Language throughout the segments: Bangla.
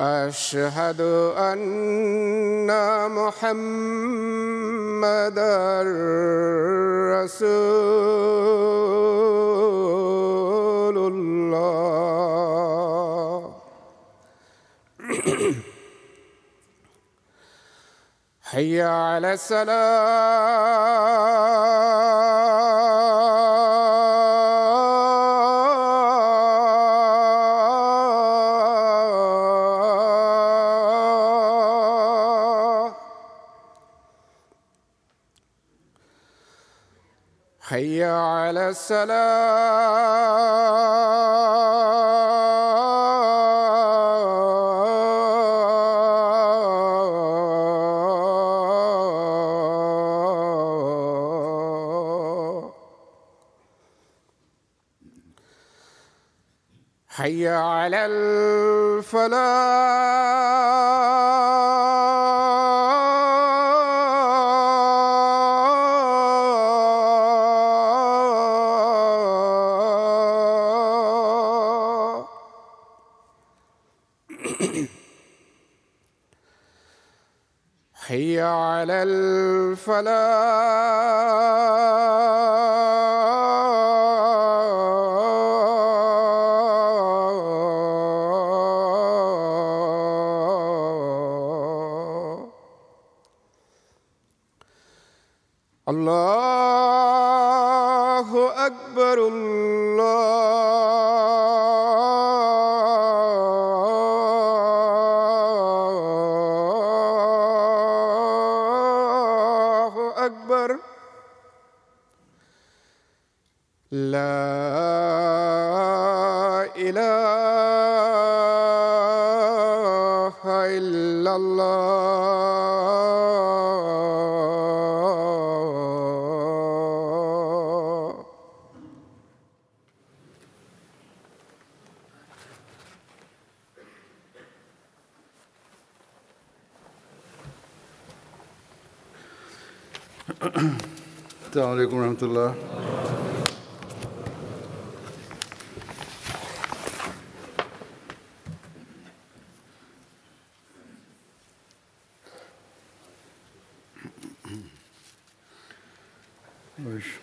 أشهد أن محمدا رسول الله. حي على السلام. حي على السلام. حي على الفلاح. فلا إلا الله السلام عليكم ورحمة الله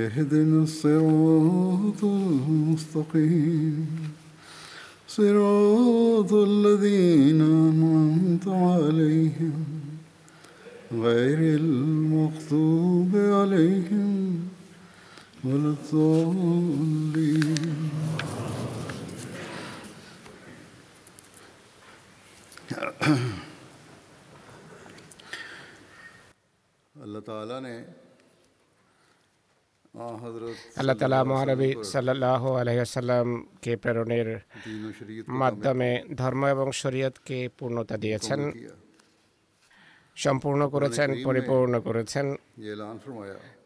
اهدنا الصراط المستقيم. صراط الذين أنعمت عليهم غير المغضوب عليهم ولا الضالين. اللہ تعالیٰ نے আল্লাহ তালা মহানবী সাল্লাহ আলহিহাসাল্লামকে প্রেরণের মাধ্যমে ধর্ম এবং শরীয়তকে পূর্ণতা দিয়েছেন সম্পূর্ণ করেছেন পরিপূর্ণ করেছেন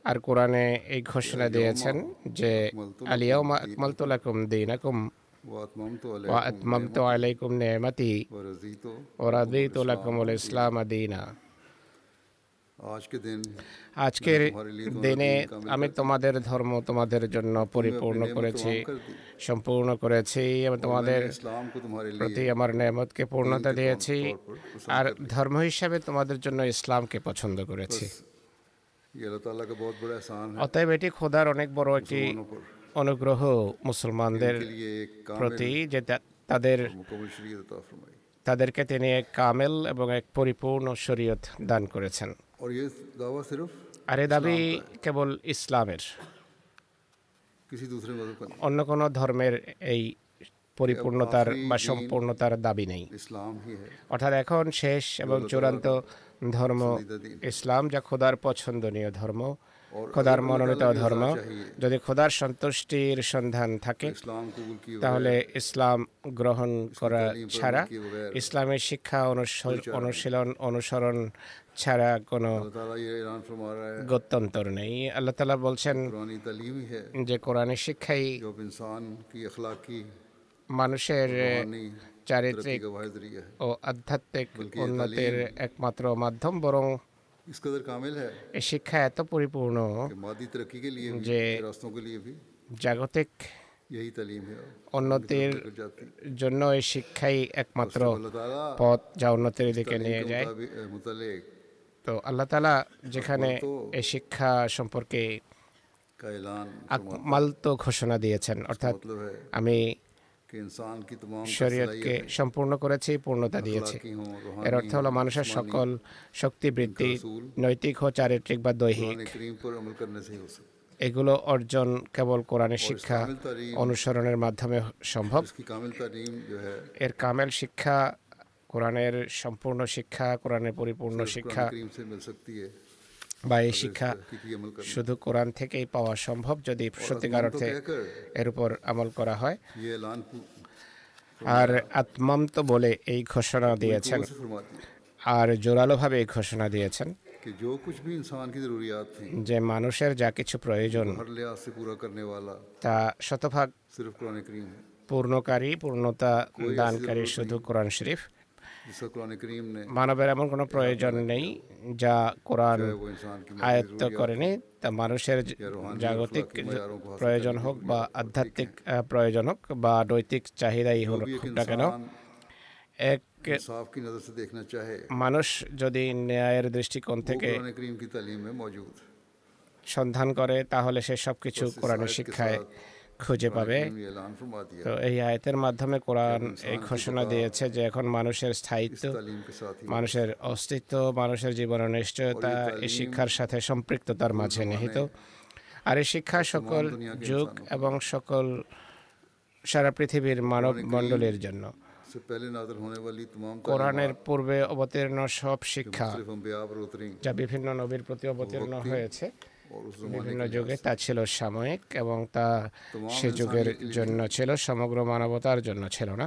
আর কোরআনে এই ঘোষণা দিয়েছেন যে আলিয়াও আকমালতুলাকুম দিনাকুম ওয়া আতমামতু আলাইকুম নিয়ামাতি ওয়া রাদিতু ইসলাম দীনা আজকের দিনে আমি তোমাদের ধর্ম তোমাদের জন্য পরিপূর্ণ করেছি সম্পূর্ণ করেছি এবং তোমাদের প্রতি আমার নেমতকে পূর্ণতা দিয়েছি আর ধর্ম হিসাবে তোমাদের জন্য ইসলামকে পছন্দ করেছি। অতএব এটি খোদার অনেক বড় একটি অনুগ্রহ মুসলমানদের প্রতি যে তাদের তাদেরকে তিনি এক কামেল এবং এক পরিপূর্ণ শরীয়ত দান করেছেন। আর এ দাবি কেবল ইসলামের। অন্য কোনো ধর্মের এই পরিপূর্ণতার বা সম্পূর্ণতার দাবি নেই। অর্থাৎ এখন শেষ এবং চূড়ান্ত ধর্ম ইসলাম যা খোদার পছন্দনীয় ধর্ম খোদার মনোনীত ধর্ম। যদি খোদার সন্তুষ্টির সন্ধান থাকে তাহলে ইসলাম গ্রহণ করা ছাড়া ইসলামের শিক্ষা অনুশীলন অনুসরণ ছাড়া কোনো গত্যন্তর নেই। আল্লাহ তালা বলছেন যে কোরআনের শিক্ষাই মানুষের চারিত্রিক ও আধ্যাত্মিক উন্নতির একমাত্র মাধ্যম বরং শিক্ষা এত পরিপূর্ণ যে জাগতিক উন্নতির জন্য এই শিক্ষাই একমাত্র পথ যা উন্নতির দিকে নিয়ে যায়। তো আল্লাহ তালা যেখানে এই শিক্ষা সম্পর্কে মালতো ঘোষণা দিয়েছেন অর্থাৎ আমি শরীয়তকে সম্পূর্ণ করেছি পূর্ণতা দিয়েছে। এর অর্থ হলো মানুষের সকল শক্তি বৃদ্ধি নৈতিক ও চারিত্রিক বা দৈহিক। এগুলো অর্জন কেবল কোরআনের শিক্ষা অনুসরণের মাধ্যমে সম্ভব। এর কামেল শিক্ষা কোরআনের সম্পূর্ণ শিক্ষা কোরআনের পরিপূর্ণ শিক্ষা বা এই শিক্ষা শুধু কোরআন থেকেই পাওয়া সম্ভব যদি সত্যিকার অর্থে এর উপর আমল করা হয়। আর আত্মান্ত বলে এই ঘোষণা দিয়েছেন। আর জোরালোভাবে এই ঘোষণা দিয়েছেন। যে মানুষের যা কিছু প্রয়োজন তা শতভাগ পূর্ণকারী পূর্ণতা দানকারী শুধু কোরআন শরীফ। মানবের এমন কোনো প্রয়োজন নেই যা কোরআন আয়ত্ত করেনি তা মানুষের জাগতিক প্রয়োজন হোক বা আধ্যাত্মিক প্রয়োজন হোক বা নৈতিক চাহিদাই হোক না কেন এক মানুষ যদি ন্যায়ের দৃষ্টিকোণ থেকে সন্ধান করে তাহলে সে সব কিছু কোরআনের শিক্ষায় খুঁজে পাবে। তো এই আয়তের মাধ্যমে কোরআন এই ঘোষণা দিয়েছে যে এখন মানুষের স্থায়িত্ব মানুষের অস্তিত্ব মানুষের জীবনের নিশ্চয়তা এই শিক্ষার সাথে সম্পৃক্ততার মাঝে নিহিত। আর এই শিক্ষা সকল যুগ এবং সকল সারা পৃথিবীর মানব মণ্ডলের জন্য। কোরআনের পূর্বে অবতীর্ণ সব শিক্ষা যা বিভিন্ন নবীর প্রতি অবতীর্ণ হয়েছে। বিভিন্ন যুগে তা ছিল সাময়িক এবং তা সে যুগের জন্য ছিল সমগ্র মানবতার জন্য ছিল না।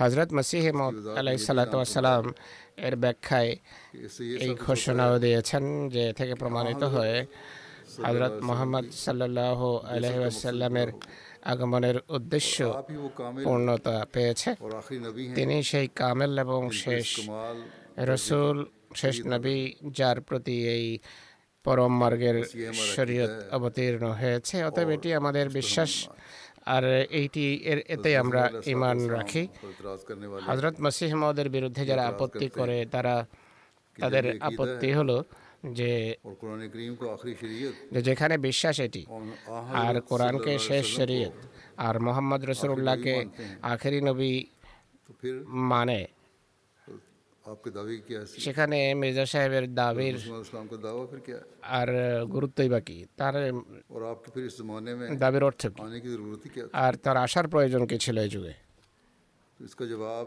হজরত মসিহ আলাই এর ব্যাখ্যায় এই ঘোষণাও দিয়েছেন যে থেকে প্রমাণিত হয়ে হজরত মোহাম্মদ সাল্লাহ আলহিসাল্লামের আগমনের উদ্দেশ্য পূর্ণতা পেয়েছে। তিনি সেই কামেল এবং শেষ রসুল শেষ নবী যার প্রতি এই পরম মার্গের শরীয়ত অবতীর্ণ হয়েছে অতএব এটি আমাদের বিশ্বাস। আর এইটি এর এতে আমরা ইমান রাখি। হজরত মাসিহ মহদের বিরুদ্ধে যারা আপত্তি করে তারা তাদের আপত্তি হলো যে যেখানে বিশ্বাস এটি আর কোরআনকে শেষ শরীয়ত। আর মোহাম্মদ রসুল্লাহকে আখেরি নবী মানে সেখানে মির্জা সাহেবের দাবির আর গুরুত্বই বাকি। তার দাবির অর্থ আর তার আসার প্রয়োজন কি ছিল এই যুগে? জবাব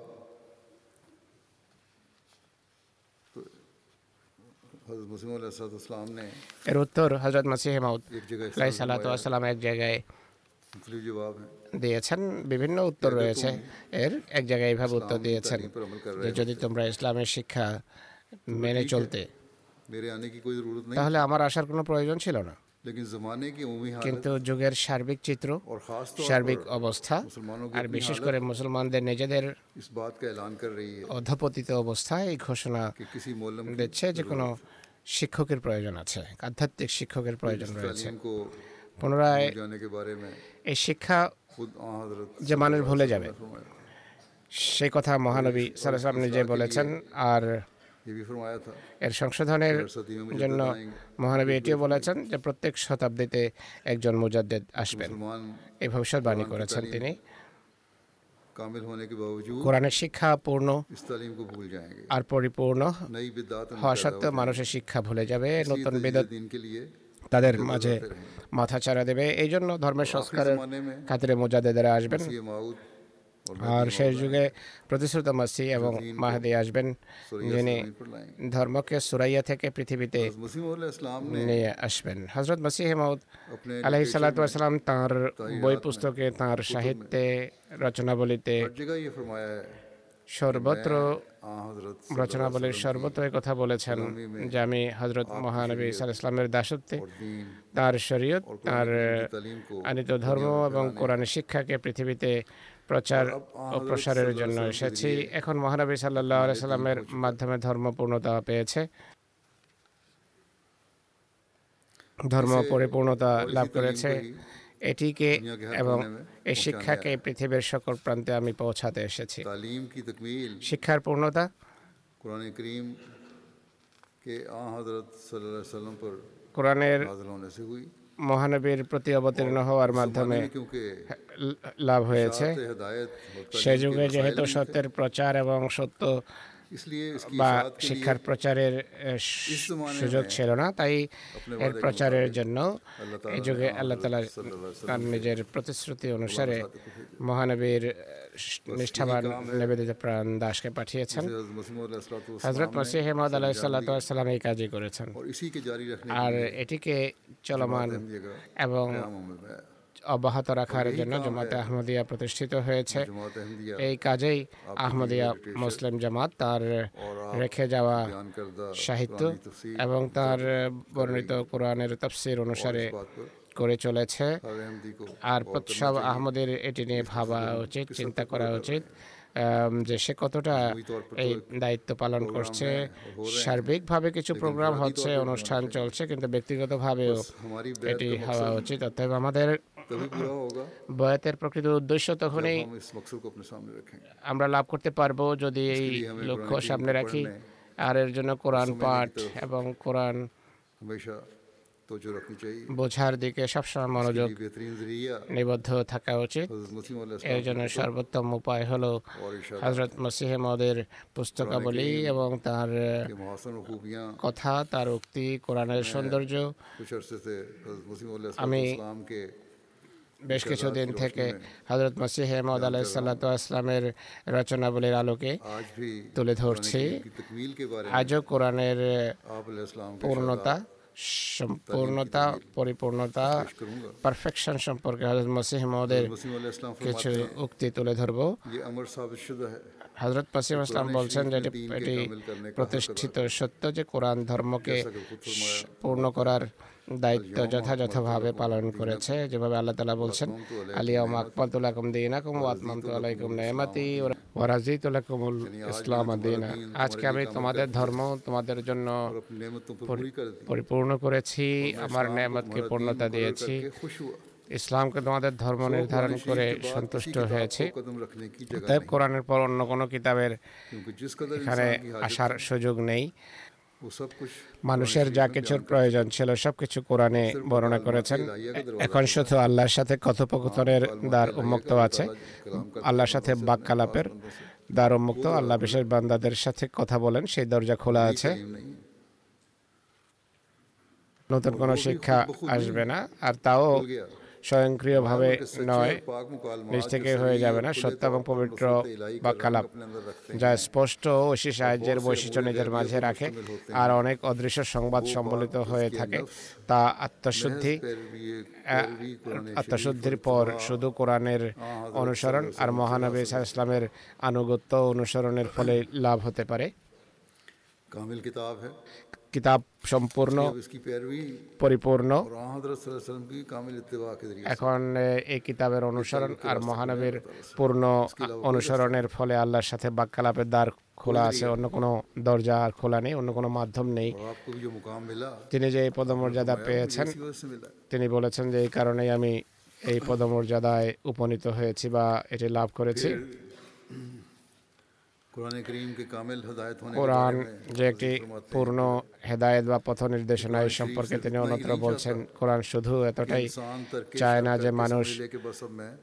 এর উত্তর হজরত মাসিহ মাউদ এক জায়গায় দিয়েছেন বিভিন্ন উত্তর রয়েছে। এর এক জায়গায় এইভাবে উত্তর দিয়েছেন যে যদি তোমরা ইসলামের শিক্ষা মেনে চলতে। তাহলে আমার আসার কোনো প্রয়োজন ছিল না। কিন্তু যুগের সার্বিক চিত্র সার্বিক অবস্থা আর বিশেষ করে মুসলমানদের নিজেদের অধপতিত অবস্থা এই ঘোষণা দিচ্ছে যে কোনো শিক্ষকের প্রয়োজন আছে আধ্যাত্মিক শিক্ষকের প্রয়োজন রয়েছে। পুনরায় এই শিক্ষা যে মানুষ ভুলে যাবে। সেই কথা মহানবী সালাম নিজে বলেছেন আর এর সংশোধনের জন্য মহানবী এটিও বলেছেন যে প্রত্যেক শতাব্দীতে একজন মুজাদ্দেদ আসবেন। এই ভবিষ্যৎবাণী করেছেন তিনি। কোরআনের শিক্ষা পূর্ণ আর পরিপূর্ণ হওয়া সত্ত্বেও মানুষের শিক্ষা ভুলে যাবে। নতুন বেদ তাদের মাঝে মাথা ছাড়া দেবে। এই জন্য ধর্মের সংস্কারের খাতিরে মুজাদেদারা আসবেন। আর শেষ যুগে প্রতিশ্রুত মাসি এবং মাহাদি আসবেন যিনি ধর্মকে সুরাইয়া থেকে পৃথিবীতে নিয়ে আসবেন। হজরত মাসি মাউদ আলহি সালাতাম তাঁর বই পুস্তকে তাঁর সাহিত্যে রচনাবলিতে সর্বত্র রচনাবলীর সর্বত্র কথা বলেছেন যে আমি হজরত মহানবী ইসা ইসলামের দাসত্বে তার শরীয়ত তার আনিত ধর্ম এবং কোরআন শিক্ষাকে পৃথিবীতে প্রচার ও প্রসারের জন্য এসেছি। এখন মহানবী সাল্লাহ সাল্লামের মাধ্যমে ধর্ম পূর্ণতা পেয়েছে। ধর্ম পরিপূর্ণতা লাভ করেছে। এটিকে এবং এই শিক্ষাকে পৃথিবীর সকল প্রান্তে আমি পৌঁছাতে এসেছি। শিক্ষার পূর্ণতা? কোরআনের মহানবীর প্রতি অবতীর্ণ হওয়ার মাধ্যমে লাভ হয়েছে। সে যুগে যেহেতু সত্যের প্রচার এবং সত্য বা শিক্ষার প্রচারের সুযোগ ছিল না তাই এর প্রচারের জন্য এই যুগে আল্লাহ তালা তার নিজের প্রতিশ্রুতি অনুসারে মহানবীর নিষ্ঠাবান নিবেদিত প্রাণ দাসকে পাঠিয়েছেন হজরত মসি হেমদ আলাহ সাল্লাম এই কাজই করেছেন আর এটিকে চলমান এবং অব্যাহত রাখার জন্য জমাতে আহমদিয়া প্রতিষ্ঠিত হয়েছে। এই কাজেই আহমদিয়া মুসলিম জামাত তার রেখে যাওয়া সাহিত্য এবং তার বর্ণিত কোরআনের তফসির অনুসারে করে চলেছে। আর সব আহমদের এটি নিয়ে ভাবা উচিত চিন্তা করা উচিত যে সে কতটা এই দায়িত্ব পালন করছে। সার্বিকভাবে কিছু প্রোগ্রাম হচ্ছে অনুষ্ঠান চলছে কিন্তু ব্যক্তিগতভাবেও এটি হওয়া উচিত। অতএব আমাদের বয়াতের প্রকৃত উদ্দেশ্য তখনই আমরা লাভ করতে পারব যদি এই লক্ষ্য সামনে রাখি। আর এর জন্য কোরআন পাঠ এবং কোরআন বোঝার দিকে সবসময় মনোযোগ নিবদ্ধ থাকা উচিত। এর জন্য সর্বোত্তম উপায় হল হজরত মসিহমদের পুস্তকাবলী এবং তার কথা তার উক্তি কোরআনের সৌন্দর্য। আমি বেশ কিছুদিন থেকে হজরত মসিহ মদ আলাইসাল্লাতামের রচনাবলীর আলোকে তুলে ধরছি। আজও কোরআনের পূর্ণতা সম্পূর্ণতা পরিপূর্ণতা পারফেকশন সম্পর্কে হজরত মসিহ মহদের কিছু উক্তি তুলে ধরব। হজরত মসিহ ইসলাম বলছেন যে এটি প্রতিষ্ঠিত সত্য যে কোরআন ধর্মকে পূর্ণ করার দায়িত্ব যথাযথভাবে পালন করেছে। যেভাবে আল্লাহ তালা বলছেন আলিয়াম আকমাতুল আকুম দিনাকুম ওয়াতমামতু আলাইকুম নেমাতি ওয়ারাজিতুলাকুমুল ইসলাম দিনা আজকে আমি তোমাদের ধর্ম তোমাদের জন্য পরিপূর্ণ করেছি আমার নেয়ামতকে পূর্ণতা দিয়েছি। ইসলামকে তোমাদের ধর্ম নির্ধারণ করে সন্তুষ্ট হয়েছে। তাই কোরআনের পর অন্য কোনো কিতাবের এখানে আসার সুযোগ নেই। মানুষের যা কিছুর প্রয়োজন ছিল সব কিছু কোরআনে বর্ণনা করেছেন। এখন শুধু আল্লাহর সাথে কথোপকথনের দ্বার উন্মুক্ত আছে। আল্লাহর সাথে বাক্যালাপের দ্বার উন্মুক্ত আল্লাহ বিশেষ বান্দাদের সাথে কথা বলেন সেই দরজা খোলা আছে। নতুন কোনো শিক্ষা আসবে না আর তাও স্বয়ংক্রিয়ভাবে নয়। নিজ থেকে হয়ে যাবে না। সত্য এবং পবিত্র বা যা স্পষ্ট ঐশী সাহায্যের বৈশিষ্ট্য নিজের মাঝে রাখে আর অনেক অদৃশ্য সংবাদ সম্বলিত হয়ে থাকে। তা আত্মশুদ্ধি আত্মশুদ্ধির পর শুধু কোরআনের অনুসরণ আর মহানবী ইসলামের আনুগত্য অনুসরণের ফলে লাভ হতে পারে। কিতাব সম্পূর্ণ পরিপূর্ণ। এখন এই কিতাবের অনুসরণ আর মহানবীর পূর্ণ অনুসরণের ফলে আল্লাহর সাথে বাক্যালাপের দ্বার খোলা আছে। অন্য কোনো দরজা আর খোলা নেই, অন্য কোনো মাধ্যম নেই। তিনি যে এই পদমর্যাদা পেয়েছেন, তিনি বলেছেন যে এই কারণেই আমি এই পদমর্যাদায় উপনীত হয়েছি বা এটি লাভ করেছি। কোরআন যে একটি পূর্ণ হেদায়ত বা পথ নির্দেশনা এই সম্পর্কে তিনি অন্যত্র বলছেন কোরআন শুধু এতটাই চায় না যে মানুষ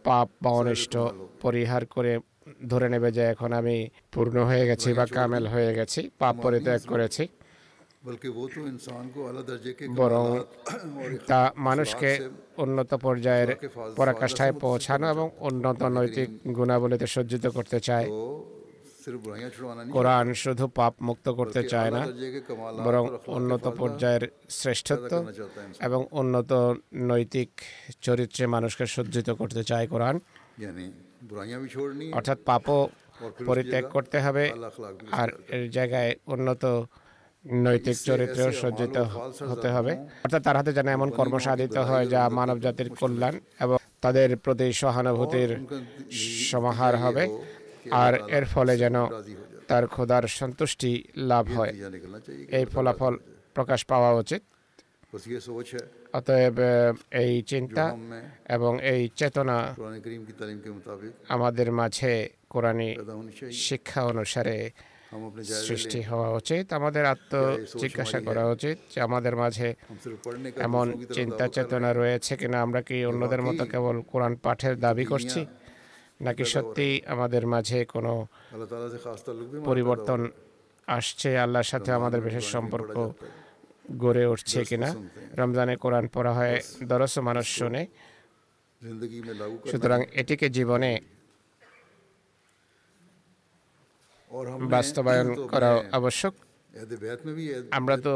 পাপ বা অনিষ্ট পরিহার করে ধরে নেবে যে এখন আমি পূর্ণ হয়ে গেছি বা কামেল হয়ে গেছি পাপ পরিত্যাগ করেছি বরং তা মানুষকে উন্নত পর্যায়ের পরাকাষ্ঠায় পৌঁছানো এবং উন্নত নৈতিক গুণাবলীতে সজ্জিত করতে চায় কোরআন শুধু পাপ মুক্ত করতে চায় না বরং উন্নত পর্যায়ের শ্রেষ্ঠত্ব এবং উন্নত নৈতিক চরিত্রে মানুষকে সজ্জিত করতে চায় কোরআন অর্থাৎ পাপও পরিত্যাগ করতে হবে আর এর জায়গায় উন্নত নৈতিক চরিত্র সজ্জিত হতে হবে অর্থাৎ তার হাতে যেন এমন কর্ম সাধিত হয় যা মানব জাতির কল্যাণ এবং তাদের প্রতি সহানুভূতির সমাহার হবে আর এর ফলে যেন তার খোদার সন্তুষ্টি লাভ হয়। এই ফলাফল প্রকাশ পাওয়া উচিত। অতএব এই চিন্তা এবং এই চেতনা আমাদের মাঝে কোরআনী শিক্ষা অনুসারে সৃষ্টি হওয়া উচিত। আমাদের আত্ম জিজ্ঞাসা করা উচিত যে আমাদের মাঝে এমন চিন্তা চেতনা রয়েছে কিনা? আমরা কি অন্যদের মতো কেবল কোরআন পাঠের দাবি করছি? নাকি সত্যি আমাদের মাঝে কোনো পরিবর্তন আসছে আল্লাহর সাথে আমাদের বিশেষ সম্পর্ক গড়ে উঠছে কিনা। রমজানে কোরআন পড়া হয় দরস মানুষ শুনে। সুতরাং এটিকে জীবনে বাস্তবায়ন করা আবশ্যক। আমরা তো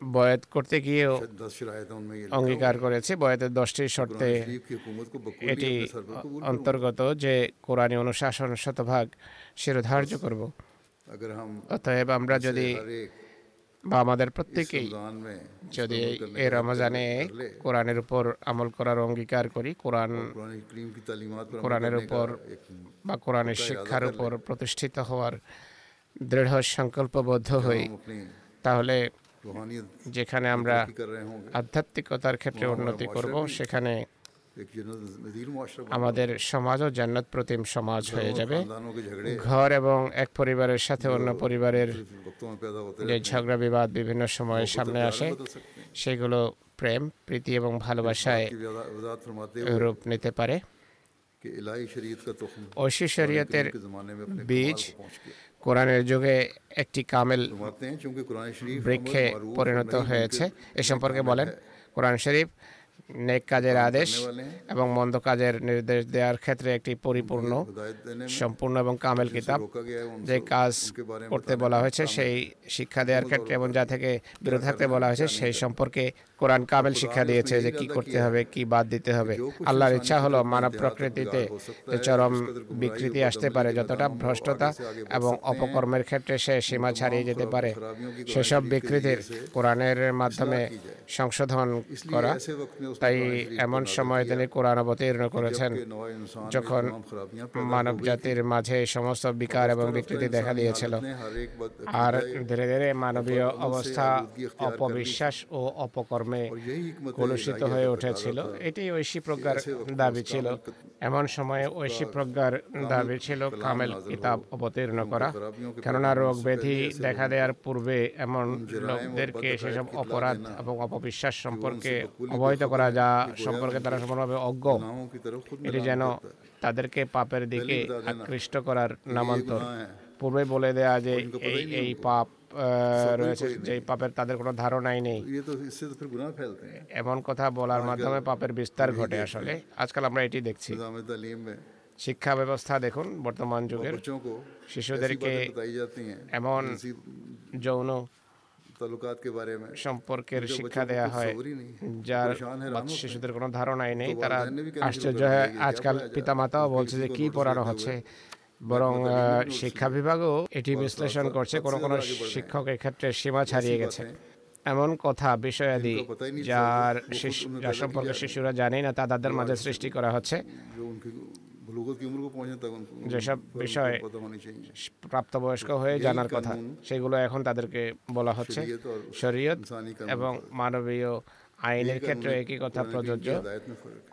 বয়াত করতে গিয়ে অঙ্গীকার করেছে। বয়াতের দশটি শর্তে এটি অন্তর্গত যে কোরআনী অনুশাসন শতভাগ শিরোধার্য করব। অতএব আমরা যদি বা আমাদের প্রত্যেকেই যদি এ রমজানে কোরআনের উপর আমল করার অঙ্গীকার করি কোরআন কোরআনের উপর বা কোরআনের শিক্ষার উপর প্রতিষ্ঠিত হওয়ার দৃঢ় সংকল্পবদ্ধ হই তাহলে যেখানে আমরা আধ্যাত্মিকতার ক্ষেত্রে উন্নতি করব সেখানে আমাদের সমাজও জান্নাত প্রতিম সমাজ হয়ে যাবে। ঘর এবং এক পরিবারের সাথে অন্য পরিবারের যে ঝগড়া বিবাদ বিভিন্ন সময়ে সামনে আসে সেগুলো প্রেম প্রীতি এবং ভালোবাসায় রূপ নিতে পারে। ঐশী শরীয়তের বীজ কোরআনের যুগে একটি কামেল বৃক্ষে পরিণত হয়েছে। এ সম্পর্কে বলেন কোরআন শরীফ, নেক কাজের আদেশ এবং মন্দ কাজের নির্দেশ দেওয়ার ক্ষেত্রে একটি পরিপূর্ণ, সম্পূর্ণ এবং কামেল কিতাব। যে কাজ করতে বলা হয়েছে, সেই শিক্ষা দেওয়ার ক্ষেত্রে এবং যা থেকে বিরত থাকতে বলা হয়েছে, সেই সম্পর্কে কোরআন কামেল শিক্ষা দিয়েছে যে কি করতে হবে কি বাদ দিতে হবে। আল্লাহর ইচ্ছা হলো মানব প্রকৃতিতে চরম বিকৃতি আসতে পারে যতটা ভ্রষ্টতা এবং অপকর্মের ক্ষেত্রে সে সীমা ছাড়িয়ে যেতে পারে। সেসব বিকৃতির কোরআনের মাধ্যমে সংশোধন করা। তাই এমন সময় তিনি কোরআন অবতীর্ণ করেছেন যখন মানব জাতির মাঝে সমস্ত বিকার এবং বিকৃতি দেখা দিয়েছিল। আর ধীরে ধীরে মানবীয় অবস্থা অপবিশ্বাস ও অপকর্ম ধর্মে কলুষিত হয়ে উঠেছিল এটি ঐশী প্রজ্ঞার দাবি ছিল। এমন সময়ে ঐশী প্রজ্ঞার দাবি ছিল কামেল কিতাব অবতীর্ণ করা। কেননা রোগ ব্যাধি দেখা দেওয়ার পূর্বে এমন লোকদেরকে সেসব অপরাধ এবং অপবিশ্বাস সম্পর্কে অবহিত করা যা সম্পর্কে তারা সম্পূর্ণভাবে অজ্ঞ। এটি যেন তাদেরকে পাপের দিকে আকৃষ্ট করার নামান্তর। পূর্বে বলে দেয়া যে এই এই পাপ রয়েছে পাপের তাদের কোনো ধারণাই নেই। এমন কথা বলার মাধ্যমে পাপের বিস্তার ঘটে আসলে। আজকাল আমরা এটি দেখছি। শিক্ষা ব্যবস্থা দেখুন বর্তমান যুগের শিশুদেরকে এমন যৌন সম্পর্কের শিক্ষা দেয়া হয় যার শিশুদের কোনো ধারণাই নেই। তারা আশ্চর্য হয় আজকাল পিতামাতাও বলছে যে কি পড়ানো হচ্ছে। বরং শিক্ষা বিভাগও এটি বিশ্লেষণ করছে কোন কোন শিক্ষক এক্ষেত্রে সীমা ছাড়িয়ে গেছে। এমন কথা বিষয়াদি যার যার সম্পর্কে শিশুরা জানে না তা তাদের মাঝে সৃষ্টি করা হচ্ছে। যেসব বিষয় প্রাপ্তবয়স্ক হয়ে জানার কথা সেগুলো এখন তাদেরকে বলা হচ্ছে। শরীয়ত এবং মানবীয় আইনের ক্ষেত্রে একই কথা প্রযোজ্য।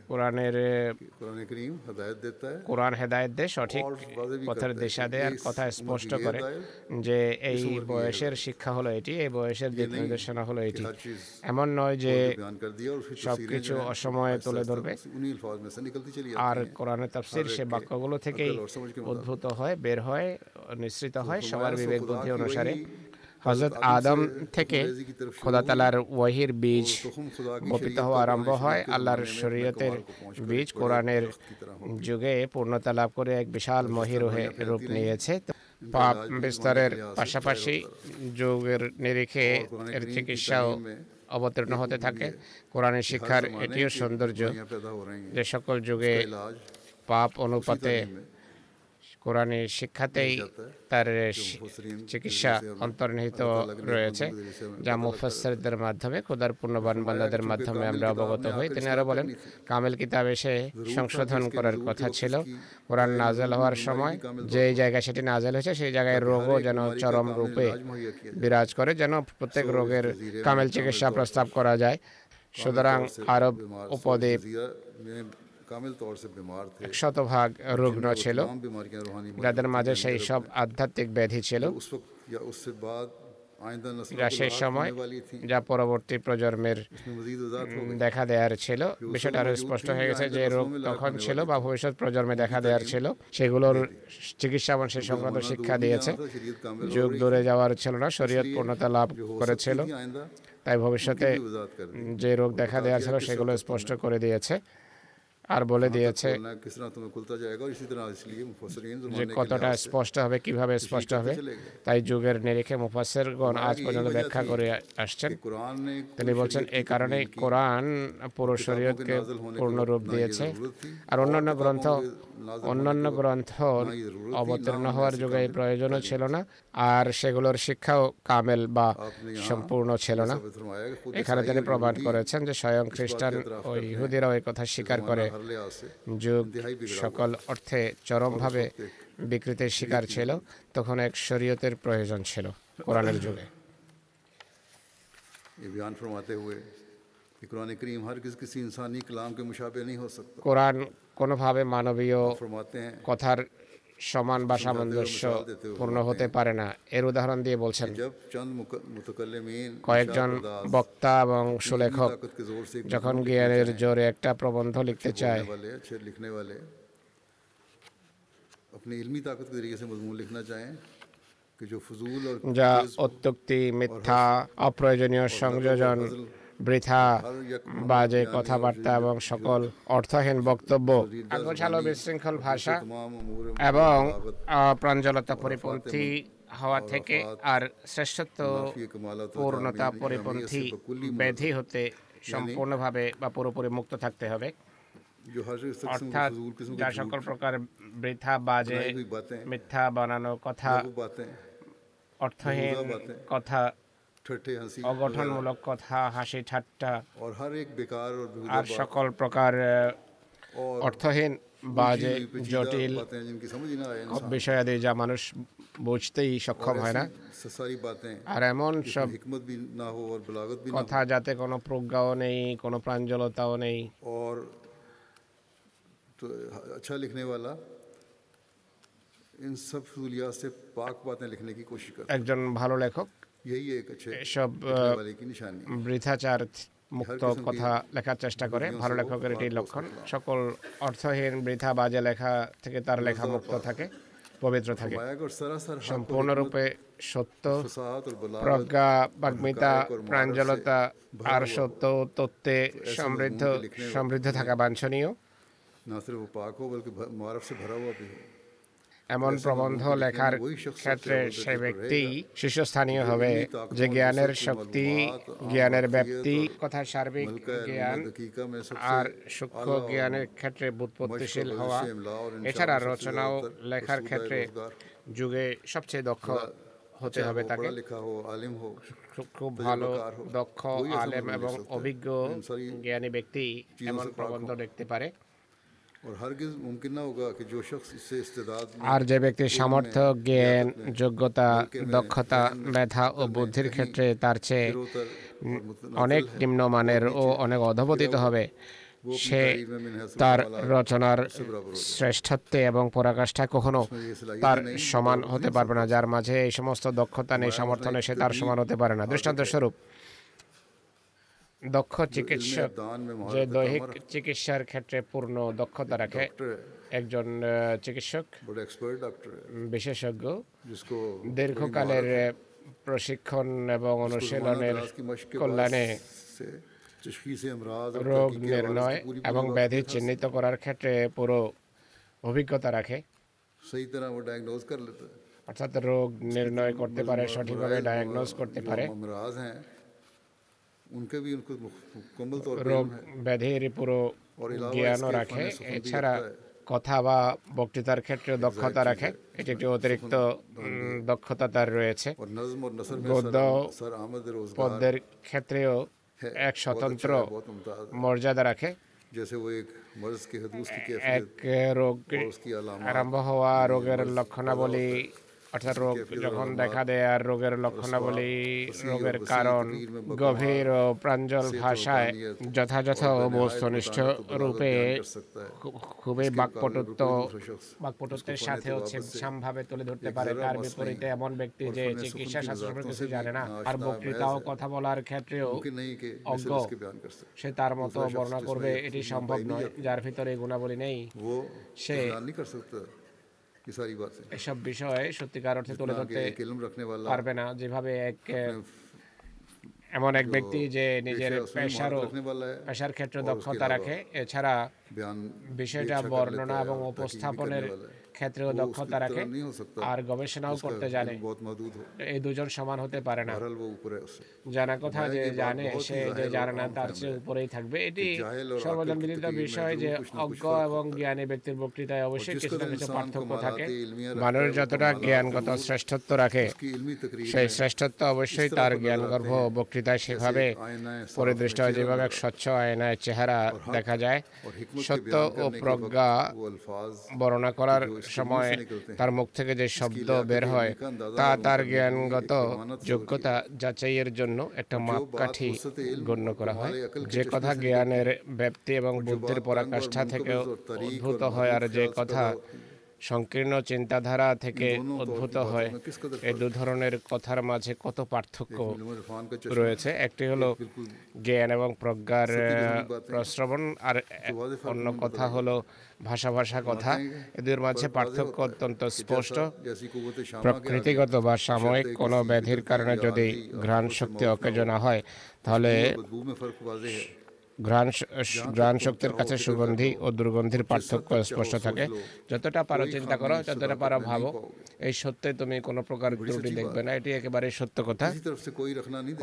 কোরআনের কোরআন হেদায়ত দেয় সঠিক পথের দিশা দেয় কথা স্পষ্ট করে যে এই বয়সের শিক্ষা হলো এটি এই বয়সের দিক নির্দেশনা হলো এটি। এমন নয় যে সব কিছু অসময়ে তুলে ধরবে। আর কোরআনের তাফসির সে বাক্যগুলো থেকেই উদ্ভূত হয় বের হয় নিশ্চিত হয় সবার বিবেক বুদ্ধি অনুসারে। হজরত আদম থেকে খোদাতালার ওয়াহির বীজ গোপিত হওয়া আরম্ভ হয় আল্লাহর শরীয়তের বীজ কোরআনের যুগে পূর্ণতা লাভ করে এক বিশাল মহির রূপ নিয়েছে। পাপ বিস্তারের পাশাপাশি যুগের নিরিখে এর চিকিৎসাও অবতীর্ণ হতে থাকে। কোরআনের শিক্ষার এটিও সৌন্দর্য। যে সকল যুগে পাপ অনুপাতে কোরআনের শিক্ষাতেই তার চিকিৎসা অন্তর্নিহিত রয়েছে যা মুফাসসিরদের মাধ্যমে খোদার পূর্ণবান বান্দাদের মাধ্যমে আমরা অবগত হই। তিনি আরও বলেন কামেল কিতাব এসে সংশোধন করার কথা ছিল। কোরআন নাজেল হওয়ার সময় যে জায়গায় সেটি নাজেল হয়েছে সেই জায়গায় রোগও যেন চরম রূপে বিরাজ করে যেন প্রত্যেক রোগের কামেল চিকিৎসা প্রস্তাব করা যায়। সুতরাং আরব উপদ্বীপ শতভাগ রুগ্ন ছিল। যাদের মাঝে সেই সব আধ্যাত্মিক ব্যাধি ছিল। সেই সময় যা পরবর্তী প্রজন্মের দেখা দেওয়ার ছিল। বিষয়টা স্পষ্ট হয়ে গেছে যে রোগ তখন ছিল বা ভবিষ্যৎ প্রজন্মে দেখা দেওয়ার ছিল। সেগুলোর চিকিৎসা এবং সংক্রান্ত শিক্ষা দিয়েছে। যুগ দূরে যাওয়ার ছিল না শরীয়ত পূর্ণতা লাভ করেছিল। তাই ভবিষ্যতে যে রোগ দেখা দেওয়া ছিল সেগুলো স্পষ্ট করে দিয়েছে। আর বলে দিয়েছে যে কতটা স্পষ্ট হবে কীভাবে স্পষ্ট হবে তাই যুগের নিরিখে মুফাসেরগণ আজ পর্যন্ত ব্যাখ্যা করে আসছেন। তিনি বলছেন এই কারণে কোরআন পুরো শরীয়তকে পূর্ণরূপ দিয়েছে। আর অন্যান্য গ্রন্থ অন্যান্য গ্রন্থ অবতীর্ণ হওয়ার যুগে এই প্রয়োজনও ছিল না আর সেগুলোর শিক্ষাও কামেল বা সম্পূর্ণ ছিল না। এখানে তিনি প্রমাণ করেছেন যে স্বয়ং খ্রিস্টান ও ইহুদিরাও কথা স্বীকার করে। যুগ সকল অর্থে চরমভাবে বিকৃতির শিকার ছিল তখন এক শরীয়তের প্রয়োজন ছিল কোরআনের যুগে। কোরআন কোনোভাবে মানবীয় কথার সমান বা সামঞ্জস্য পূর্ণ হতে পারে না। এর উদাহরণ দিয়ে বলছেন কয়েকজন বক্তা এবং সুলেখক যখন জ্ঞানের জোরে একটা প্রবন্ধ লিখতে চায়। যা অত্যুক্তি মিথ্যা অপ্রয়োজনীয় সংযোজন বৃথা বাজে কথাবার্তা এবং সকল অর্থহীন বক্তব্য আগোছালো বিশৃঙ্খল ভাষা এবং প্রাঞ্জলতা পরিপন্থী হওয়া থেকে আর শ্রেষ্ঠত্ব পূর্ণতা পরিপন্থী ব্যাধি হতে সম্পূর্ণভাবে বা পুরোপুরি মুক্ত থাকতে হবে। অর্থাৎ যা সকল প্রকার বৃথা, বাজে, মিথ্যা, বানানো কথা, অর্থহীন কথা অগঠনমূলক কথা হাসি ঠাট্টা और हर एक बेकार और बेहुदा আর সকল প্রকার আহ, और অর্থহীন বাজে उलझी हुई पेचीदा জটিল बातें जिनकी समझ ही ना आए इंसान বিষয়াদি যা মানুষ বুঝতেই সক্ষম হয় না ऐसी सारी बातें আর এমন সব हिकमत भी ना हो और बलागत भी ना কথা যাতে কোনো প্রজ্ঞাও নেই কোনো প্রাঞ্জলতাও নেই हो और तो अच्छा लिखने वाला इन सब फजूलियात से पाक बातें लिखने की कोशिश करता একজন ভালো লেখক है यही एक अच्छे এসব বৃথাচার মুক্ত কথা লেখার চেষ্টা করে। ভালো লেখকের এটি লক্ষণ। সকল অর্থহীন বৃথা বাজে লেখা থেকে তার লেখা মুক্ত থাকে পবিত্র থাকে। সম্পূর্ণরূপে সত্য প্রজ্ঞা বাগ্মিতা প্রাঞ্জলতা আর সত্য তত্ত্বে সমৃদ্ধ সমৃদ্ধ থাকা বাঞ্ছনীয়। এমন প্রবন্ধ লেখার ক্ষেত্রে সে ব্যক্তি শীর্ষস্থানীয় হবে, যে জ্ঞানের শক্তি, জ্ঞানের ব্যক্তি কথা সার্বিক জ্ঞান আর সূক্ষ্ম জ্ঞানের ক্ষেত্রে বুৎপত্তিশীল হওয়া। এছাড়া রচনা ও লেখার ক্ষেত্রে যুগে সবচেয়ে দক্ষ হতে হবে তাকে। খুব ভালো, দক্ষ, আলেম এবং অভিজ্ঞ জ্ঞানী ব্যক্তি এমন প্রবন্ধ দেখতে পারে। আর যে ব্যক্তি সামর্থ্য জ্ঞান যোগ্যতা দক্ষতা মেধা ও বুদ্ধির ক্ষেত্রে তার চেয়ে অনেক নিম্নমানের ও অনেক অধপতিত হবে। সে তার রচনার শ্রেষ্ঠত্বে এবং পরাকাষ্ঠা কখনো তার সমান হতে পারবে না যার মাঝে এই সমস্ত দক্ষতা নেই সমর্থনে সে তার সমান হতে পারে না। দৃষ্টান্ত স্বরূপ দক্ষ চিকিৎসক যে দৈহিক চিকিৎসার ক্ষেত্রে পূর্ণ দক্ষতা রাখে। একজন চিকিৎসক বিশেষজ্ঞ দীর্ঘকালের প্রশিক্ষণ এবং অনুশীলনের কল্যাণে রোগ নির্ণয় এবং ব্যাধি চিহ্নিত করার ক্ষেত্রে পুরো অভিজ্ঞতা রাখে। অর্থাৎ রোগ নির্ণয় করতে পারে সঠিকভাবে ডায়াগনোজ করতে পারে। রোগ ব্যাধির পুরো জ্ঞান রাখে এছাড়া কথা বা বক্তৃতার ক্ষেত্রে দক্ষতা রাখে এটি একটি অতিরিক্ত দক্ষতা তার রয়েছে গদ্য পদ্মের ক্ষেত্রেও এক স্বতন্ত্র মর্যাদা রাখে এক রোগ আরম্ভ হওয়া রোগের লক্ষণাবলী অর্থাৎ রোগ যখন দেখা দেয় আর রোগের লক্ষণাবলী রোগের কারণ গভীর ও প্রাঞ্জল ভাষায় যথাযথ বস্তুনিষ্ঠ রূপে খুবই বাকপটুত্ব বাকপটুত্বের সাথে হচ্ছে সামভাবে তুলে ধরতে পারে। তার বিপরীতে এমন ব্যক্তি যে চিকিৎসা শাস্ত্র কিছু জানে না। আর বক্তৃতা ও কথা বলার ক্ষেত্রেও অজ্ঞ। সে তার মতো বর্ণনা করবে এটি সম্ভব নয় যার ভিতরে গুণাবলী নেই। সে এসব বিষয়ে সত্যিকার অর্থে তুলে ধরতে পারবে না যেভাবে এক এমন এক ব্যক্তি যে নিজের পেশারও পেশার ক্ষেত্রে দক্ষতা রাখে এছাড়া বিষয়টা বর্ণনা এবং উপস্থাপনের ক্ষেত্রেও দক্ষতা রাখে আর গবেষণাও করতে জানে। এই দুজন সমান হতে পারে না। জানা কথা যে জানে সে যে জানে না তার চেয়ে উপরেই থাকবে। এটি সর্বজনবিদিত বিষয় যে অজ্ঞ এবং জ্ঞানী ব্যক্তির বক্তৃতায় অবশ্যই কিছু না কিছু পার্থক্য থাকে। মানুষ যতটা জ্ঞানগত শ্রেষ্ঠত্ব রাখে সেই শ্রেষ্ঠত্ব অবশ্যই তার জ্ঞানগর্ভ বক্তৃতায় সেভাবে পরিদৃষ্ট হয় যেভাবে এক স্বচ্ছ আয়নায় চেহারা দেখা যায়। সত্য ও প্রজ্ঞা বর্ণনা করার সময়ে তার মুখ থেকে যে শব্দ বের হয় তা তার জ্ঞানগত যোগ্যতা যাচাইয়ের জন্য একটা মাপকাঠি গণ্য করা হয়। যে কথা জ্ঞানের ব্যাপ্তি এবং বুদ্ধির পরাকাষ্ঠা থেকে উদ্ভূত হয় আর যে কথা সংকীর্ণ চিন্তাধারা থেকে উদ্ভূত হয়। এই দু ধরনের কথার মাঝে কত পার্থক্য রয়েছে। একটি হলো জ্ঞান এবং প্রজ্ঞার প্রশ্রবণ আর অন্য কথা হলো ভাষা ভাষা কথা। এদের মাঝে পার্থক্য অত্যন্ত স্পষ্ট। প্রকৃতিগত বা সাময়িক কোনো ব্যাধির কারণে যদি ঘ্রাণ শক্তি অকেজনা হয় তাহলে ঘ্রাণ ঘ্রাণ শক্তির কাছে সুগন্ধি ও দুর্গন্ধির পার্থক্য স্পষ্ট থাকে। যতটা পারো চিন্তা করো যতটা পারো ভাবো। এই সত্যে তুমি কোনো প্রকার ত্রুটি দেখবে না। এটি একেবারে সত্য কথা।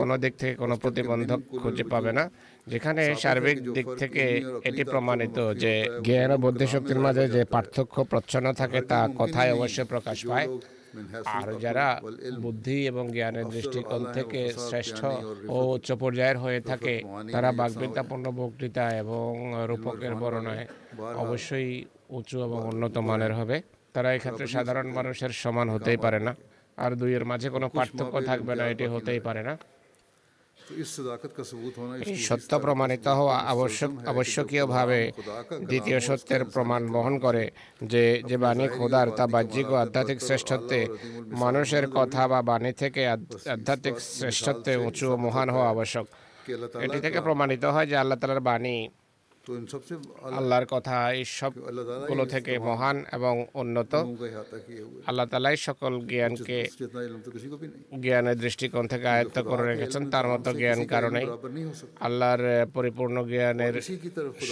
কোনো দিক থেকে কোনো প্রতিবন্ধক খুঁজে পাবে না। যেখানে সার্বিক দিক থেকে এটি প্রমাণিত যে জ্ঞান ও বুদ্ধিশক্তির মাঝে যে পার্থক্য প্রচ্ছন্ন থাকে তা কথায় অবশ্যই প্রকাশ পায়। আর যারা বুদ্ধি এবং জ্ঞানের দৃষ্টিকোণ থেকে শ্রেষ্ঠ ও উচ্চ পর্যায়ের হয়ে থাকে তারা বাগবিদ্যাপূর্ণ বক্তৃতা এবং রূপকের বর্ণনায় অবশ্যই উঁচু এবং উন্নত মানের হবে। তারা এক্ষেত্রে সাধারণ মানুষের সমান হতেই পারে না। আর দুইয়ের মাঝে কোনো পার্থক্য থাকবে না এটি হতেই পারে না। সত্য প্রমাণিত হওয়া আবশ্যক আবশ্যকীয়ভাবে দ্বিতীয় সত্যের প্রমাণ বহন করে যে যে বাণী খোদার তা বাহ্যিক ও আধ্যাত্মিক শ্রেষ্ঠত্বে মানুষের কথা বা বাণী থেকে আধ্যাত্মিক শ্রেষ্ঠত্বে উঁচু ও মহান হওয়া আবশ্যক এটি থেকে প্রমাণিত হয় যে আল্লাহ তালার বাণী আল্লাহর কথা এই সবগুলো থেকে মহান এবং উন্নত। আল্লাহ তালাই সকল জ্ঞানকে জ্ঞানের দৃষ্টিকোণ থেকে আয়ত্ত করে রেখেছেন তার মতো জ্ঞান কারণে আল্লাহর পরিপূর্ণ জ্ঞানের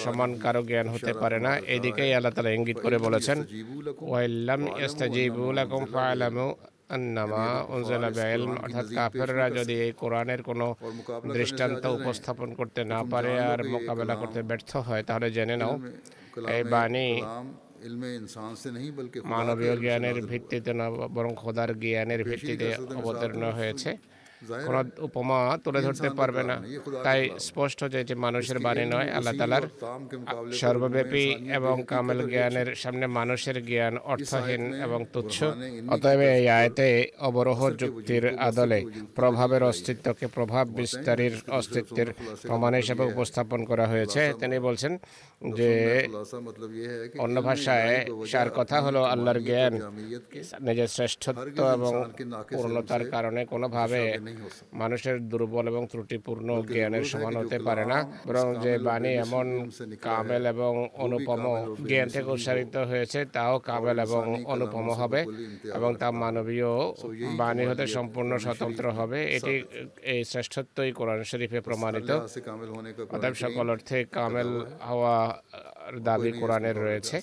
সমান কারও জ্ঞান হতে পারে না। এদিকেই আল্লাহ তালা ইঙ্গিত করে বলেছেন ওয়াইল্লাম ইস্তাজিবুল আকুম ফাআলামু আন্নামা উনজেলা বেল অর্থাৎ কাফেররা যদি এই কোরআনের কোনো দৃষ্টান্ত উপস্থাপন করতে না পারে আর মোকাবেলা করতে ব্যর্থ হয়। তাহলে জেনে নাও এই বাণী মানবীয় জ্ঞানের ভিত্তিতে না বরং খোদার জ্ঞানের ভিত্তিতে অবতীর্ণ হয়েছে। কোন উপমা তুলে ধরতে পারবে না। তাই স্পষ্ট যে যে মানুষের বাণী নয় আল্লাহ তালার সর্বব্যাপী এবং কামেল জ্ঞানের সামনে মানুষের জ্ঞান অর্থহীন এবং তুচ্ছ। অতএব এই আয়তে অবরোহ যুক্তির আদলে প্রভাবের অস্তিত্বকে প্রভাব বিস্তারের অস্তিত্বের প্রমাণ হিসেবে উপস্থাপন করা হয়েছে। তিনি বলছেন যে অন্য ভাষায় সার কথা হলো আল্লাহর জ্ঞান নিজের শ্রেষ্ঠত্ব এবং পূর্ণতার কারণে কোনোভাবে মানুষের দুর্বল এবং ত্রুটিপূর্ণ জ্ঞানের সমান হতে পারে না। বরং যে বাণী এমন কামেল এবং অনুপম জ্ঞান থেকে উৎসাহিত হয়েছে তাও কামেল এবং অনুপম হবে এবং তা মানবীয় বাণী হতে সম্পূর্ণ স্বতন্ত্র হবে। এটি এই শ্রেষ্ঠত্বই কোরআন শরীফে প্রমাণিত। অতএব সকল অর্থে কামেল হওয়া দাবি কোরআনের রয়েছে।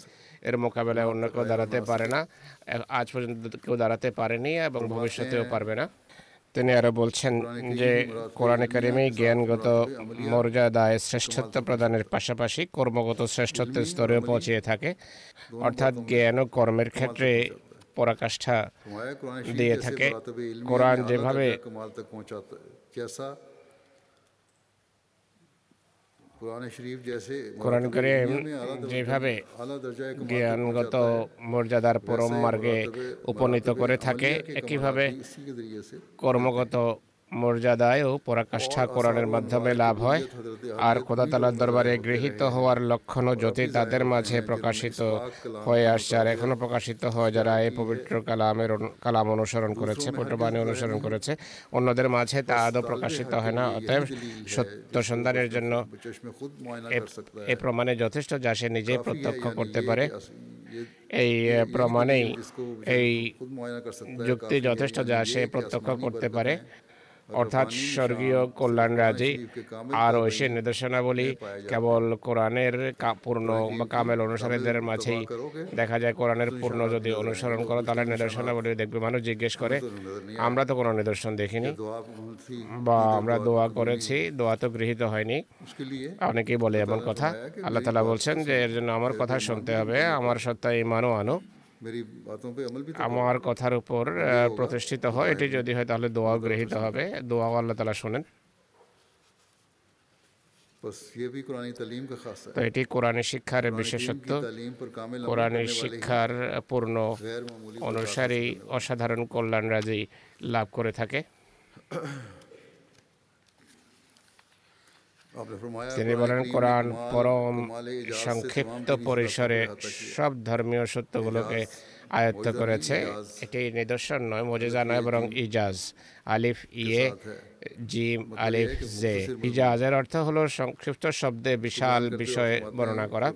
এর মোকাবেলায় অন্য কেউ দাঁড়াতে পারে না। আজ পর্যন্ত কেউ দাঁড়াতে পারেনি এবং ভবিষ্যতেও পারবে না। তিনি আরও বলছেন যে কোরআন কারিমে জ্ঞানগত মর্যাদায় শ্রেষ্ঠত্ব প্রদানের পাশাপাশি কর্মগত শ্রেষ্ঠত্বের স্তরেও পৌঁছিয়ে থাকে। অর্থাৎ জ্ঞান ও কর্মের ক্ষেত্রে পরাকাষ্ঠা দিয়ে থাকে। কোরআন যেভাবে কোরআন করিম যেভাবে জ্ঞানগত মর্যাদার পরম মার্গে উপনীত করে থাকে একইভাবে কর্মগত মর্যাদায় ও পরাকাষ্ঠা করার মাধ্যমে লাভ হয়। আর খোদাতালার দরবারে গৃহীত হওয়ার লক্ষণও জ্যোতি তাদের মাঝে প্রকাশিত হয়ে আসছে। আর এখনও প্রকাশিত হয় যারা এই পবিত্র কালামের কালাম অনুসরণ করেছে পটবাণী অনুসরণ করেছে অন্যদের মাঝে তা আদৌ প্রকাশিত হয় না। অতএব সত্য সন্ধানের জন্য এ প্রমাণে যথেষ্ট যা সে নিজেই প্রত্যক্ষ করতে পারে। এই প্রমাণেই এই যুক্তি যথেষ্ট যা সে প্রত্যক্ষ করতে পারে। অর্থাৎ স্বর্গীয় কল্যাণ রাজি আর সে নির্দেশনাবলী কেবল কোরআনের পূর্ণ বা কামেল অনুসারীদের মাঝেই দেখা যায় কোরআনের পূর্ণ যদি অনুসরণ করো তাহলে নিদর্শনাবলী দেখবে। মানুষ জিজ্ঞেস করে আমরা তো কোনো নিদর্শন দেখিনি? বা আমরা দোয়া করেছি দোয়া তো গৃহীত হয়নি। অনেকেই বলে এমন কথা। আল্লাহ তালা বলছেন যে এর জন্য আমার কথা শুনতে হবে। আমার সত্তা ইমানও আনো। আমার কথার উপর প্রতিষ্ঠিত হয় এটি যদি হয় তাহলে দোয়া গৃহীত হবে দোয়া আল্লাহ তালা শোনেন তো এটি কোরআনের শিক্ষার বিশেষত্ব কোরআনের শিক্ষার পূর্ণ অনুসারী অসাধারণ কল্যাণ রাজি লাভ করে থাকে তিনি বলেন কোরআন পরম সংক্ষিপ্ত পরিসরে সব ধর্মীয় সত্যগুলোকে আয়ত্ত করেছে। এটি নিদর্শন নয় মজেজা নয় বরং ইজাজ। আলিফ ইয়ে জিম আলিফ জে। ইজাজের অর্থ হলো সংক্ষিপ্ত শব্দে বিশাল বিষয়ে বর্ণনা করা।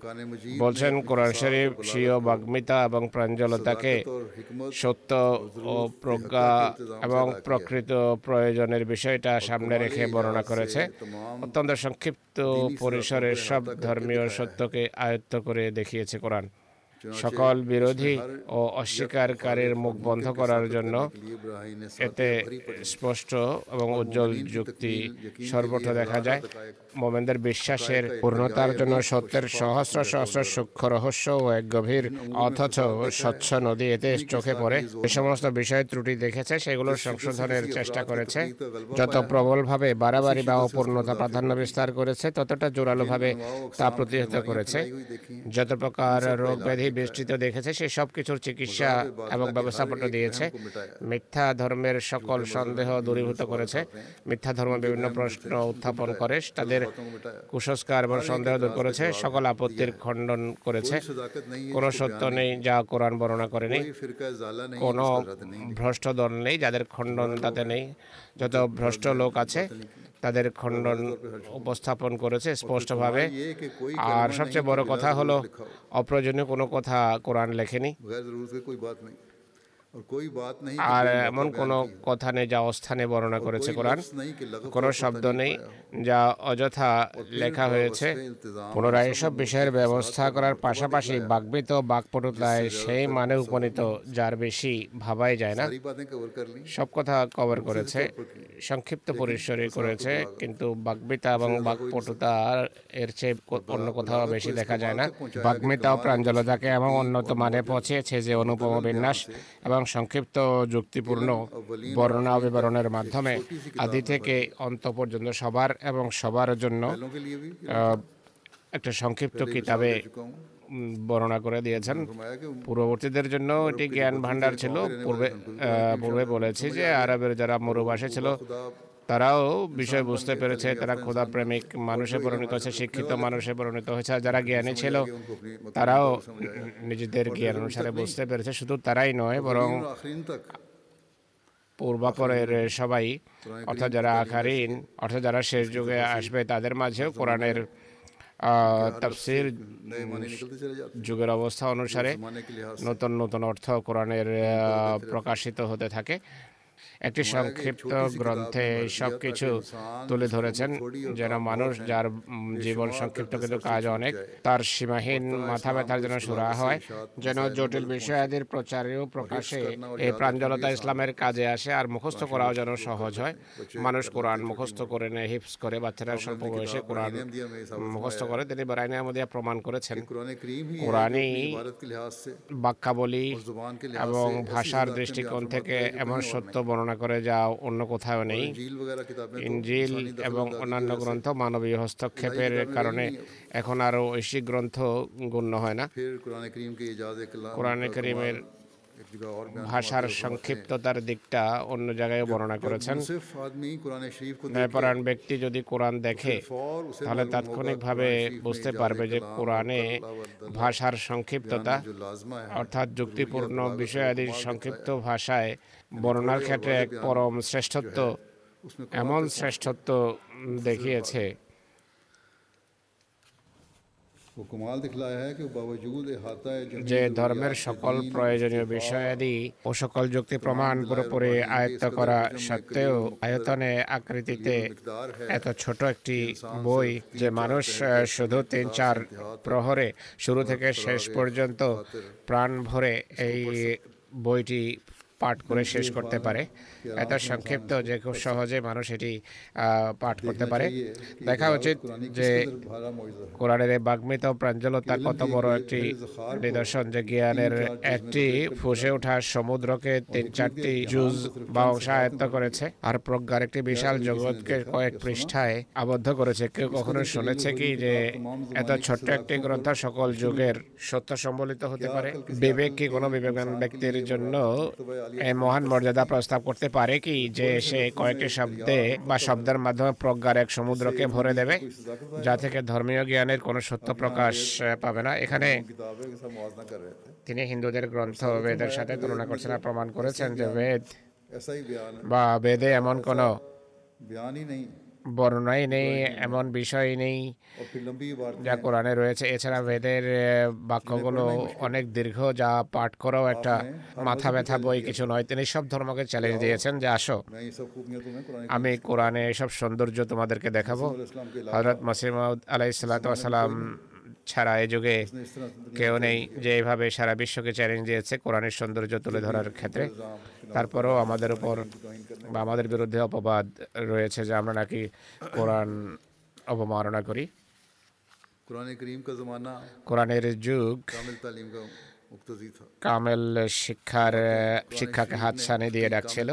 বলছেন কোরআন শরীফ স্বীয় বাগ্মিতা এবং প্রাঞ্জলতাকে সত্য ও প্রজ্ঞা এবং প্রকৃত প্রয়োজনের বিষয়টা সামনে রেখে বর্ণনা করেছে। অত্যন্ত সংক্ষিপ্ত পরিসরের সব ধর্মীয় সত্যকে আয়ত্ত করে দেখিয়েছে কোরআন। সকল বিরোধী ও অস্বীকারকারীর মুখ বন্ধ করার জন্য এতে স্পষ্ট এবং উজ্জ্বল যুক্তি সর্বত্র দেখা যায়। মোমেনদের বিশ্বাসের পূর্ণতার জন্য সত্যের সহস্র সহস্র সূক্ষ্ম রহস্য ও এক গভীর অথচ স্বচ্ছ নদী এতে চোখে পড়ে। যে সমস্ত বিষয় ত্রুটি দেখেছে সেগুলো সংশোধনের চেষ্টা করেছে। যত প্রবলভাবে বাড়াবাড়ি বা অপূর্ণতা প্রাধান্য বিস্তার করেছে ততটা জোরালোভাবে তা প্রতিহত করেছে। যত প্রকার রোগ ব্যাধি বেষ্টিত দেখেছে সে সব কিছুর চিকিৎসা এবং ব্যবস্থাপনা দিয়েছে। মিথ্যা ধর্মের সকল সন্দেহ দূরীভূত করেছে। মিথ্যা ধর্ম বিভিন্ন প্রশ্ন উত্থাপন করে তাদের কুসংস্কার এবং সন্দেহ দূর করেছে। সকল আপত্তির খণ্ডন করেছে। কোনো সত্য নেই যা কোরআন বর্ণনা করেনি। কোনো ভ্রষ্ট দল নেই যাদের খণ্ডন তাতে নেই। যত ভ্রষ্ট লোক আছে তাদের খণ্ডন উপস্থাপন করেছে স্পষ্টভাবে। আর সবচেয়ে বড় কথা হলো অপ্রয়োজনীয় কোনো কথা কোরআন লেখেনি। আর এমন কোনো কথা নেই যা অস্থানে বর্ণনা করেছে কোরআন। কোনো শব্দ নেই যা অযথা লেখা হয়েছে। পুনরায় এসব বিষয়ের ব্যবস্থা করার পাশাপাশি বাগবিত বাকপটুতায় সেই মানে উপনীত যার বেশি ভাবাই যায় না। সব কথা কভার করেছে। সংক্ষিপ্ত পরিসরে করেছে কিন্তু বাগবিতা এবং বাকপটুতা এর চেয়ে অন্য কোথাও বেশি দেখা যায় না। বাগমিতা ও প্রাঞ্জলতাকে এমন উন্নত মানে পৌঁছেছে যে অনুপম বিন্যাস এবং সংক্ষিপ্ত যুক্তিপূর্ণ বর্ণনা বিবরণের মাধ্যমে আদি থেকে অন্ত পর্যন্ত সবার এবং সবার জন্য একটা সংক্ষিপ্ত কিতাবে বর্ণনা করে দিয়েছেন। পূর্ববর্তীদের জন্য এটি জ্ঞান ভাণ্ডার ছিল। পূর্বে পূর্বে বলেছি যে আরবের যারা মরুবাসী ছিল তারাও বিষয় বুঝতে পেরেছে তারা খোদা প্রেমিক মানুষে পরিণত হয়েছে শিক্ষিত মানুষে পরিণত হয়েছে যারা জ্ঞানী ছিল তারাও নিজেদের জ্ঞান অনুসারে বুঝতে পেরেছে শুধু তারাই নয় বরং পূর্বাপরের সবাই অর্থাৎ যারা আকারীন অর্থাৎ যারা শেষ যুগে আসবে তাদের মাঝেও কোরআনের তাফসির যুগের অবস্থা অনুসারে নতুন নতুন অর্থ কোরআনের প্রকাশিত হতে থাকে। একটি সংক্ষিপ্ত গ্রন্থে সব কিছু তুলে ধরেছেন যেন মানুষ যার জীবন সংক্ষিপ্ত কিন্তু কাজ অনেক তার সীমাহীন মাথা ব্যথার যেন সুরা হয় যেন জটিল বিষয়াদির প্রচারে ও প্রকাশে এই প্রাঞ্জলতা ইসলামের কাজে আসে আর মুখস্থ করাও যেন সহজ হয়। মানুষ কোরআন মুখস্থ করে নেয় হিপস করে বাচ্চারা স্বল্প বয়সে কোরআন মুখস্থ করে তিনি বারাইনে আমাদের প্রমাণ করেছেন। কোরআনই বাক্যাবলী এবং ভাষার দৃষ্টিকোণ থেকে এমন সত্য বর্ণনা তর্জমা করে যা অন্য কোথাও নেই। ইঞ্জিল এবং অন্যান্য গ্রন্থ মানবীয় হস্তক্ষেপের কারণে এখন আরও ঐশিক গ্রন্থ গণ্য হয় না। কোরআনে করিমের ভাষার সংক্ষিপ্ততার দিকটা অন্য জায়গায় বর্ণনা করেছেন। ন্যায়পরায়ণ ব্যক্তি যদি কোরআন দেখে তাহলে তাৎক্ষণিকভাবে বুঝতে পারবে যে কোরআনে ভাষার সংক্ষিপ্ততা অর্থাৎ যুক্তিপূর্ণ বিষয়াদির সংক্ষিপ্ত ভাষায় বর্ণার ক্ষেত্রে এক পরম শ্রেষ্ঠত্ব এমন শ্রেষ্ঠত্ব দেখিয়েছে। যে ধর্মের সকল প্রয়োজনীয় বিষয়াদি ও সকল যুক্তি প্রমাণ পুরোপুরি আয়ত্ত করা সত্ত্বেও আয়তনে আকৃতিতে এত ছোট একটি বই যে মানুষ শুধু তিন চার প্রহরে শুরু থেকে শেষ পর্যন্ত প্রাণ ভরে এই বইটি পাঠ করে শেষ করতে পারে। এত সংক্ষিপ্ত যে খুব সহজে মানুষ এটি পাঠ করতে পারে। দেখা উচিত যে কোরআনের বাগ্মিত প্রাঞ্জলতা কত বড় একটি নিদর্শন যে জ্ঞানের একটি ফুসে ওঠা সমুদ্রকে তিন চারটি জুজ বা অংশ আয়ত্ত করেছে। আর প্রজ্ঞার একটি বিশাল জগৎকে কয়েক পৃষ্ঠায় আবদ্ধ করেছে। কেউ কখনো শুনেছে কি যে এত ছোট্ট একটি গ্রন্থ সকল যুগের সত্য সম্বলিত হতে পারে? বিবেক কি কোনো বিবেকান ব্যক্তির জন্য মহান মর্যাদা প্রস্তাব করতে পারে কি যে সে কয়েকটি শব্দে বা শব্দের মাধ্যমে প্রজ্ঞার এক সমুদ্রকে ভরে দেবে, যা থেকে ধর্মীয় জ্ঞানের কোনো সত্য প্রকাশ পাবে না। এখানে তিনি হিন্দুদের গ্রন্থ বেদের সাথে তুলনা করছেন আর প্রমাণ করেছেন যে বেদ বা বেদে এমন কোনো বর্ণনাই নেই এমন বিষয় নেই যা কোরআনে রয়েছে। এছাড়া বেদের বাক্যগুলো অনেক দীর্ঘ যা পাঠ করাও একটা মাথা ব্যথা বই কিছু নয়। তিনি সব ধর্মকে চ্যালেঞ্জ দিয়েছেন যে আসো। আমি কোরআনে এসব সৌন্দর্য তোমাদেরকে দেখাবো। হজরত মাসিমাউদ আলাইসালাম ছাড়া এ যুগে কেউ নেই যে এইভাবে সারা বিশ্বকে চ্যালেঞ্জ দিয়েছে কোরআনের সৌন্দর্য তুলে ধরার ক্ষেত্রে। তারপরেও আমাদের উপর বা আমাদের বিরুদ্ধে অপবাদ রয়েছে যে আমরা নাকি কোরআন অবমাননা করি। কোরআনের যুগ কামেল শিক্ষার শিক্ষাকে হাতছানি দিয়ে ডাকছিল।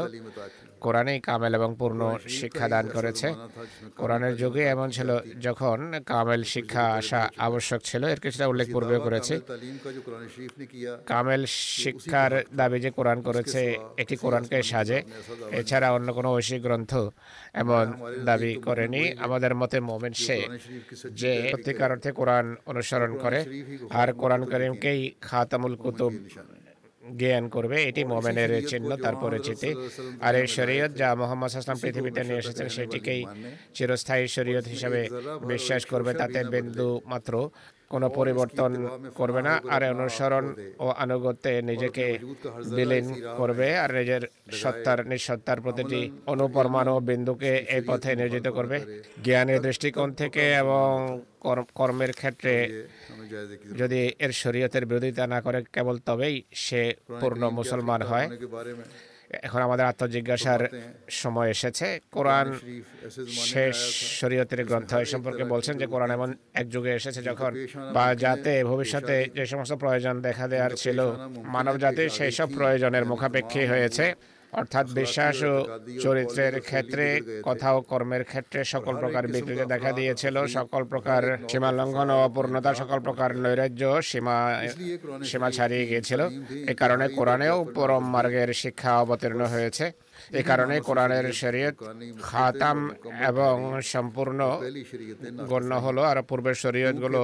কোরআনেই কামেল এবং পূর্ণ শিক্ষা দান করেছে। কোরআনের যুগে এমন ছিল যখন কামেল শিক্ষা আসা আবশ্যক ছিল এর কিছুটা উল্লেখ পূর্বে করেছে। কামেল শিক্ষার দাবি যে কোরআন করেছে এটি কোরআনকে সাজে। এছাড়া অন্য কোনো ঐশী গ্রন্থ এমন দাবি করেনি। আমাদের মতে মোমেন সে যে সত্যিকার অর্থে কোরআন অনুসরণ করে আর কোরআন করিমকেই খাতামুল কুতুব জ্ঞান করবে এটি মোমেনের চিহ্ন তার পরিচিতি আর এই শরীয়ত যা মোহাম্মদ আসলাম পৃথিবীতে নিয়ে এসেছেন সেটিকেই চিরস্থায়ী শরীয়ত হিসাবে বিশ্বাস করবে তাতে বিন্দু মাত্র। কোনো পরিবর্তন করবে না। আর অনুসরণ ও আনুগত্যে নিজেকে বিলীন করবে আর নিজের সত্তার নিঃসত্তার প্রতিটি অনুপরমাণু বিন্দুকে এই পথে নিয়োজিত করবে। জ্ঞানের দৃষ্টিকোণ থেকে এবং কর্মের ক্ষেত্রে যদি এর শরীয়তের বিরোধিতা না করে কেবল তবেই সে পূর্ণ মুসলমান হয়। এখন আমাদের আত্মজিজ্ঞাসার সময় এসেছে। কোরআন শেষ শরীয়তের গ্রন্থ এ সম্পর্কে বলছেন যে কোরআন এমন এক যুগে এসেছে যখন বা যাতে ভবিষ্যতে যে সমস্ত প্রয়োজন দেখা দেওয়ার ছিল মানব জাতির সেই সব প্রয়োজনের মুখাপেক্ষী হয়েছে। অর্থাৎ বিশ্বাস ও চরিত্রের ক্ষেত্রে কথা ও কর্মের ক্ষেত্রে সকল প্রকার বিকৃতি দেখা দিয়েছিল সকল প্রকার সীমা লঙ্ঘন ও অপূর্ণতা সকল প্রকার নৈরাজ্য সীমা সীমা ছাড়িয়ে গিয়েছিল। এ কারণে কোরআনেও পরম মার্গের শিক্ষা অবতীর্ণ হয়েছে। এ কারণে কোরআনের শরীয়ত খাতাম এবং সম্পূর্ণ গণ্য হলো আর পূর্বের শরীয়তগুলো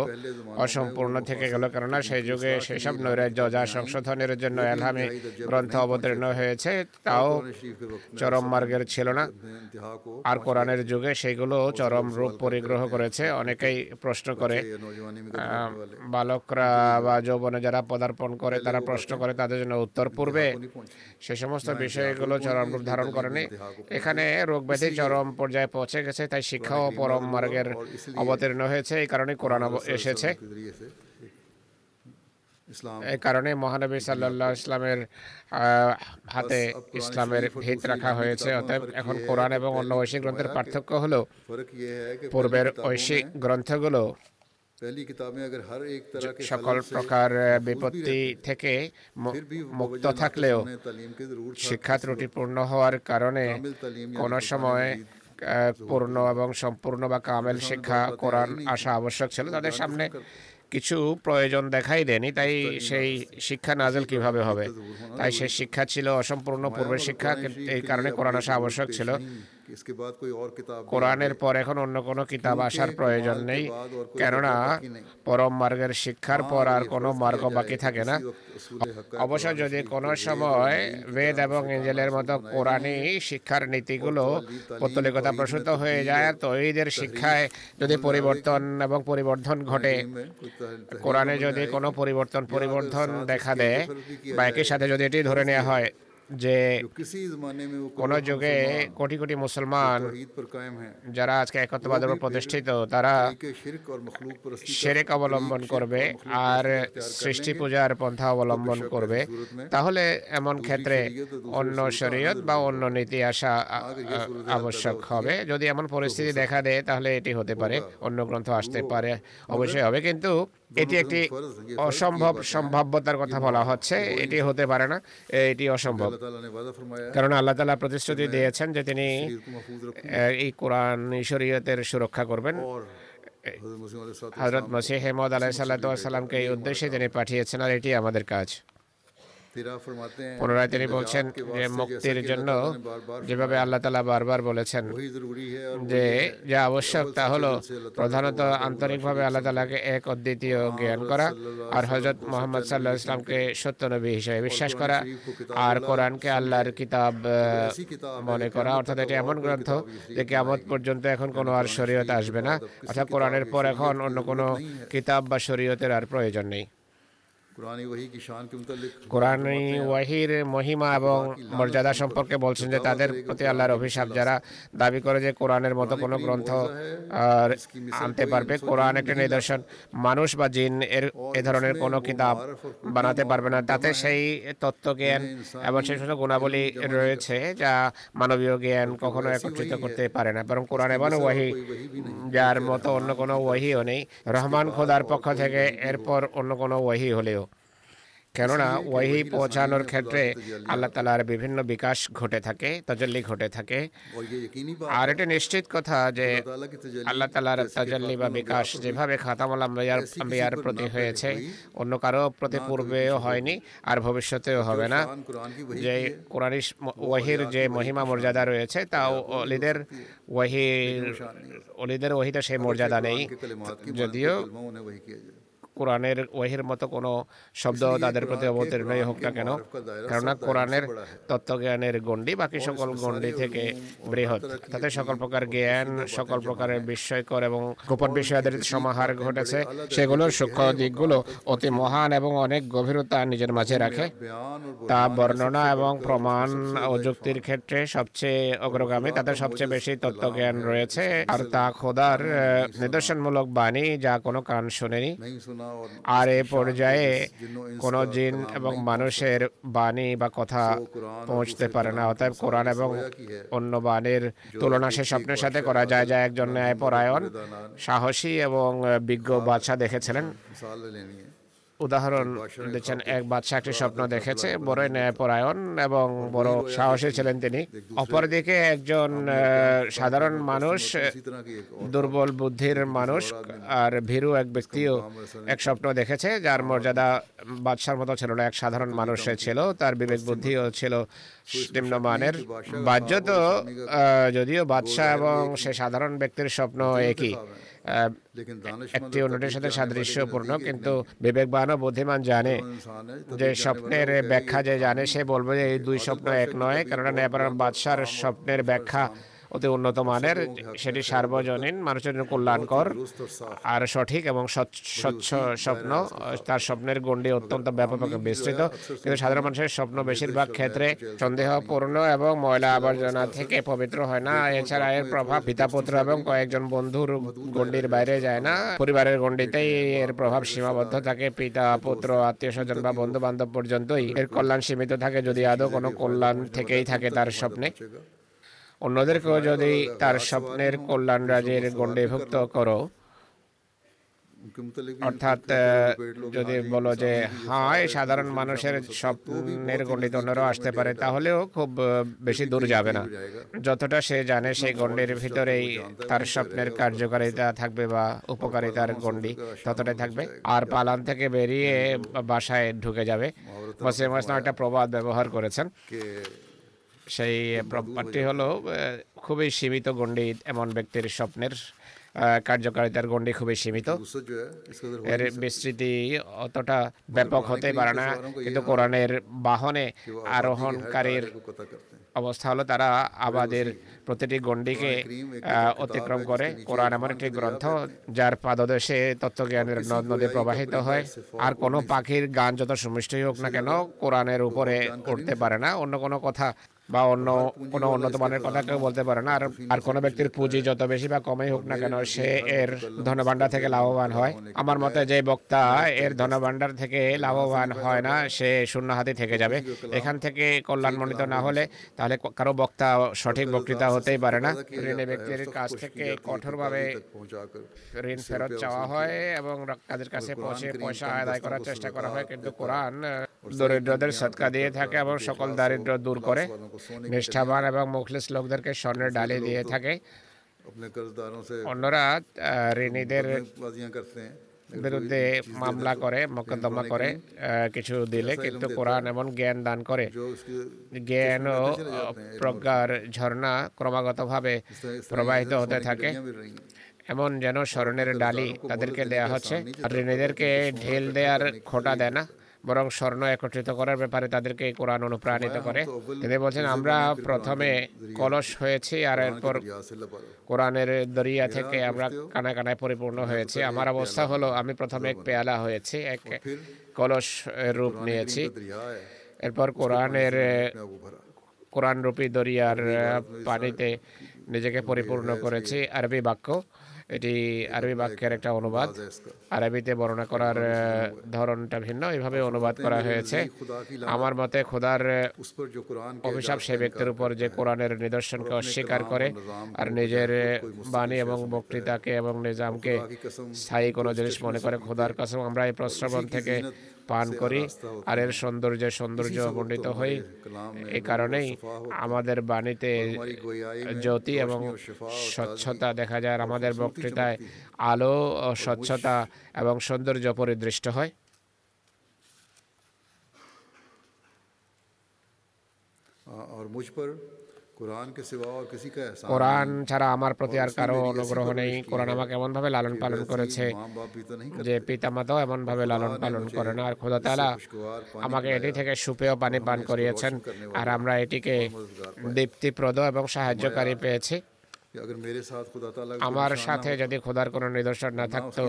অসম্পূর্ণ থেকে গেল। কেননা সেই যুগে সেসব নৈরাজ্য যা সংশোধনের জন্য এলহামে গ্রন্থ অবতীর্ণ হয়েছে, তাও চরম মার্গের ছিল না। আর কোরআনের যুগে সেগুলো চরম রূপ পরিগ্রহ করেছে। অনেকেই প্রশ্ন করে বালকরা বা যৌবনে যারা পদার্পণ করে, তারা প্রশ্ন করে, তাদের জন্য উত্তর পূর্বে সে সমস্ত বিষয়গুলো চরম রূপ ধারণ করেনি। এখানে রোগ ব্যাধি চরম পর্যায়ে পৌঁছে গেছে তাই শিক্ষা ও পরম মার্গের অবতীর্ণ হয়েছে। এই কারণে কোরআন এসেছে। এই কারণে মহানবী সাল্লাহ ইসলামের হাতে ইসলামের ভিত রাখা হয়েছে। অতএব এখন কোরআন এবং অন্য ঐশিক গ্রন্থের পার্থক্য হলো পূর্বের ঐশিক গ্রন্থগুলো সকল প্রকার বিপত্তি থেকে মুক্ত থাকলেও শিক্ষা ত্রুটিপূর্ণ হওয়ার কারণে কোন সময় পূর্ণ এবং সম্পূর্ণ বা কামেল শিক্ষা কোরআন আসা আবশ্যক ছিল তাদের সামনে কিছু প্রয়োজন দেখাই দেনি তাই সেই শিক্ষা নাজেল কীভাবে হবে? তাই সেই শিক্ষা ছিল অসম্পূর্ণ পূর্বের শিক্ষা এই কারণে কোরআন আসা আবশ্যক ছিল কোরআনের পর এখন অন্য কোনো কিতাব আসার প্রয়োজন নেই কেননা পরম মার্গের শিক্ষার পর আর কোনো মার্গ বাকি থাকে না অবশ্য যদি কোনো সময় বেদ এবং এঞ্জেলের মতো কোরআনে শিক্ষার নীতিগুলো পত্তলিকতা প্রসূত হয়ে যায় তো এইদের শিক্ষায় যদি পরিবর্তন এবং পরিবর্ধন ঘটে কোরআনে যদি কোনো পরিবর্তন পরিবর্তন দেখা দেয় বা একই সাথে যদি এটি ধরে নেওয়া হয় যে কোন যুগে কোটি কোটি মুসলমান যারা আজকে একত্রবাদ প্রতিষ্ঠিত তারা সেরেক অবলম্বন করবে আর সৃষ্টি পূজার পন্থা অবলম্বন করবে তাহলে এমন ক্ষেত্রে অন্য শরীয়ত বা অন্য নীতি আসা আবশ্যক হবে যদি এমন পরিস্থিতি দেখা দেয় তাহলে এটি হতে পারে অন্য গ্রন্থ আসতে পারে অবশ্যই হবে কিন্তু এটি একটি অসম্ভব সম্ভাব্যতার কথা বলা হচ্ছে এটি হতে পারে না এটি অসম্ভব। কারণ আল্লাহ তালা প্রতিশ্রুতি দিয়েছেন যে তিনি এই কোরআন শরীয়তের সুরক্ষা করবেন। হজরত মসিহ হেমদ আলাহ সাল্লা সাল্লামকে এই উদ্দেশ্যে তিনি পাঠিয়েছেন আর এটি আমাদের কাজ। পুনরায় তিনি বলছেন যে মুক্তির জন্য যেভাবে আল্লাহ তালা বারবার বলেছেন যে যা আবশ্যক তা হলো প্রধানত আন্তরিকভাবে আল্লাহ তালাকে এক অদ্বিতীয় জ্ঞান করা আর হজরত মোহাম্মদ সাল্লাহ ইসলামকে সত্য নবী হিসেবে বিশ্বাস করা আর কোরআনকে আল্লাহর কিতাব মনে করা অর্থাৎ এটি এমন গ্রন্থ যে কেমন পর্যন্ত এখন কোনো আর শরীয়ত আসবে না। অর্থাৎ কোরআনের পর এখন অন্য কোনো কিতাব বা শরীয়তের আর প্রয়োজন নেই। কোরআনী ওয়াহির মহিমা এবং মর্যাদা সম্পর্কে বলছেন যে তাদের প্রতি আল্লাহর অভিশাপ যারা দাবি করে যে কোরআনের মতো কোনো গ্রন্থ আনতে পারবে কোরআন একটি নিদর্শন। মানুষ বা জিন এর এ ধরনের কোনো কিতাব বানাতে পারবে না। তাতে সেই তত্ত্বজ্ঞান এবং সেই সমস্ত গুণাবলী রয়েছে যা মানবীয় জ্ঞান কখনো একত্রিত করতে পারে না। বরং কোরআন এবং ওয়াহি যার মতো অন্য কোনো ওয়াহিও নেই। রহমান খোদার পক্ষ থেকে এরপর অন্য কোনো ওয়াহি হলেও কেননা ওয়াহি পৌঁছানোর ক্ষেত্রে আল্লাহ তালার বিভিন্ন বিকাশ ঘটে থাকে তাজল্লি ঘটে থাকে। আর এটা নিশ্চিত কথা যে আল্লাহ তালার তাজল্লি বা বিকাশ যেভাবে খাতাম আম্বিয়ার প্রতি হয়েছে অন্য কারও প্রতি পূর্বেও হয়নি আর ভবিষ্যতেও হবে না। যে কোরআনিস ওয়াহির যে মহিমা মর্যাদা রয়েছে তা অলিদের ওয়াহির অলিদের ওয়াহিতে সেই মর্যাদা নেই যদিও কোরআনের ওয়াহির মতো কোনো শব্দ তাদের প্রতি অবতীর্ণই হোক না কেন কেননা কোরআনের তত্ত্বজ্ঞানের গণ্ডি বাকি সকল গণ্ডি থেকে বৃহৎ। তাতে সকল প্রকার জ্ঞান সকল প্রকারের বিস্ময়কর এবং গোপন বিষয়াদের সমাহার ঘটেছে। সেগুলোর সূক্ষ্ম দিকগুলো অতি মহান এবং অনেক গভীরতা নিজের মাঝে রাখে। তা বর্ণনা এবং প্রমাণ ও যুক্তির ক্ষেত্রে সবচেয়ে অগ্রগামী তাদের সবচেয়ে বেশি তত্ত্বজ্ঞান রয়েছে। আর তা খোদার নিদর্শনমূলক বাণী যা কোনো কান শোনেনি। আর এ পর্যায়ে কোনো জিন এবং মানুষের বাণী বা কথা পৌঁছতে পারে না। অতএব কোরআন এবং অন্য বাণীর তুলনা সে স্বপ্নের সাথে করা যায়, যা একজন ন্যায়পরায়ণ, সাহসী এবং বিজ্ঞ বাদশাহ দেখেছিলেন। উদাহরণ দিচ্ছেন এক বাদশাহ একটি স্বপ্ন দেখেছে বড় ন্যায়পরায়ণ এবং বড় সাহসী ছিলেন তিনি। অপরদিকে একজন সাধারণ মানুষ দুর্বল বুদ্ধির মানুষ আর ভীরু এক ব্যক্তিও এক স্বপ্ন দেখেছে যার মর্যাদা বাদশার মতো ছিল না এক সাধারণ মানুষে ছিল তার বিবেক বুদ্ধিও ছিল নিম্নমানের। বাহ্যত যদিও বাদশাহ এবং সে সাধারণ ব্যক্তির স্বপ্ন একই। একটি অন্যটির সাথে সাদৃশ্যপূর্ণ কিন্তু বিবেকবান ও বুদ্ধিমান জানে যে স্বপ্নের ব্যাখ্যা যে জানে সে বলবে যে এই দুই স্বপ্ন এক নয় কেননা নেপাল বাদশার স্বপ্নের ব্যাখ্যা অতি উন্নত মানের, সেটি সার্বজনীন, মানুষের জন্য কল্যাণকর আর সঠিক এবং স্বচ্ছ স্বপ্ন। তার স্বপ্নের গণ্ডি অত্যন্ত ব্যাপক বিস্তৃত। কিন্তু সাধারণ মানুষের স্বপ্ন বেশিরভাগ ক্ষেত্রে সন্দেহপূর্ণ এবং ময়লা আবর্জনা থেকে পবিত্র হয় না। এছাড়া এর প্রভাব পিতা পুত্র এবং কয়েকজন বন্ধুর গণ্ডির বাইরে যায় না। পরিবারের গণ্ডিতেই এর প্রভাব সীমাবদ্ধ থাকে। পিতা, পুত্র, আত্মীয় স্বজন বা বন্ধু বান্ধব পর্যন্তই এর কল্যাণ সীমিত থাকে। যদি আদৌ কোনো কল্যাণ থেকেই থাকে তার স্বপ্নে। অন্যদেরকেও যদি তার স্বপ্নের কল্যাণ রাজের গণ্ডীভুক্ত করো অর্থাৎ যদি বলো যে হায় সাধারণ মানুষের স্বপ্নের গণ্ডিত অন্যরা আসতে পারে তাহলেও খুব বেশি দূর যাবে না যতটা সে জানে সেই গণ্ডির ভিতরেই তার স্বপ্নের কার্যকারিতা থাকবে বা উপকারিতার গণ্ডি ততটাই থাকবে আর পালান থেকে বেরিয়ে বাসায় ঢুকে যাবে বসে মাসনা একটা প্রবাদ ব্যবহার করেছেন সেই প্রপারটি হলো খুবই সীমিত গণ্ডি এমন ব্যক্তির স্বপ্নের কার্যকারিতার গণ্ডি খুবই সীমিত। এর বিস্তৃতি অতটা ব্যাপক হতে পারে না কিন্তু কোরআনের বাহনে আরোহণকারীর অবস্থা হলো তারা আমাদের প্রতিটি গণ্ডিকে অতিক্রম করে। কোরআন এমন একটি গ্রন্থ যার পাদদেশে তত্ত্বজ্ঞানের নদ নদী প্রবাহিত হয়। আর কোনো পাখির গান যত সমষ্টি হোক না কেন কোরআনের উপরে উঠতে পারে না। অন্য কোনো কথা বা অন্য কোনো উন্নত মানের কথা কেউ বলতে পারে না। আর আর কোনো ব্যক্তির পুঁজি যত বেশি বা কমই হোক না কেন সে এর ধনভাণ্ডার থেকে লাভবান হয়। আমার মতে যে বক্তা এর ধনভাণ্ডার থেকে লাভবান হয় না সে শূন্য হাতে থেকে যাবে। এখান থেকে কল্যাণমণ্ডিত না হলে তাহলে কারও বক্তা সঠিক বক্তৃতা হতেই পারে না। ঋণে ব্যক্তির কাছ থেকে কঠোরভাবে ঋণ ফেরত চাওয়া হয় এবং তাদের কাছে পৌঁছে পয়সা আদায় করার চেষ্টা করা হয়। কিন্তু কোরআন দরিদ্রদের সৎকা দিয়ে থাকে এবং সকল দারিদ্র দূর করে নিষ্ঠাবান এবং মুখলিস লোকদেরকে স্বর্ণের ডালে দিয়ে থাকে। অন্যরা ঋণীদের বিরুদ্ধে মামলা করে মকদ্দমা করে কিছু দিলে কিন্তু কোরআন এমন জ্ঞান দান করে। জ্ঞান ও প্রজ্ঞার ঝর্ণা ক্রমাগতভাবে প্রবাহিত হতে থাকে। এমন যেন স্মরণের ডালি তাদেরকে দেয়া হচ্ছে। আর ঋণীদেরকে ঢেল দেওয়ার খোটা দেয় না। বরং স্বর্ণ একত্রিত করার ব্যাপারে তাদেরকে কোরআন অনুপ্রাণিত করে। তিনি বলছেন আমরা প্রথমে কলস হয়েছি আর এরপর কোরআনের দরিয়া থেকে আমরা কানা কানায় পরিপূর্ণ হয়েছে। আমার অবস্থা হলো আমি প্রথমে এক পেয়ালা হয়েছি এক কলস রূপ নিয়েছি। এরপর কোরআনের কোরআন রূপী দরিয়ার পানিতে নিজেকে পরিপূর্ণ করেছি আরবি বাক্য। এটি আরবি বাক্যের একটা অনুবাদ। আরবিতে বর্ণনা করার ধরনটা ভিন্ন। এভাবে অনুবাদ করা হয়েছে। আমার মতে খোদার অভিশাপ সে ব্যক্তির উপর যে কোরআনের নিদর্শনকে অস্বীকার করে আর নিজের বাণী এবং বক্তৃতাকে এবং নিজামকে স্থায়ী কোনো জিনিস মনে করে খোদার কাছে আমরা এই প্রশ্রবণ থেকে পান করি আর এর সৌন্দর্যে সৌন্দর্য মণ্ডিত হই कलाम में এই কারণেই আমাদের বাণীতে हमारी गोयाई में জ্যোতি এবং रोशनी और शिफा और স্বচ্ছতা দেখা যায় আর আমাদের বক্তৃতায় আলো ও স্বচ্ছতা এবং সৌন্দর্য পরিদৃষ্ট হয় हाँ, और मुझ पर কোরআন ছাড়া আমার প্রতি আর কারও অনুগ্রহ নেই। কোরআন আমাকে এমনভাবে লালন পালন করেছে যে পিতা মাতাও এমন ভাবে লালন পালন করে না। আর খোদা তালা আমাকে এটি থেকে সুপেয় পানি পান করিয়েছেন। আর আমরা এটিকে দীপ্তিপ্রদ এবং সাহায্যকারী পেয়েছি। আমার সাথে যদি খোদার কোনো নিদর্শন না থাকতো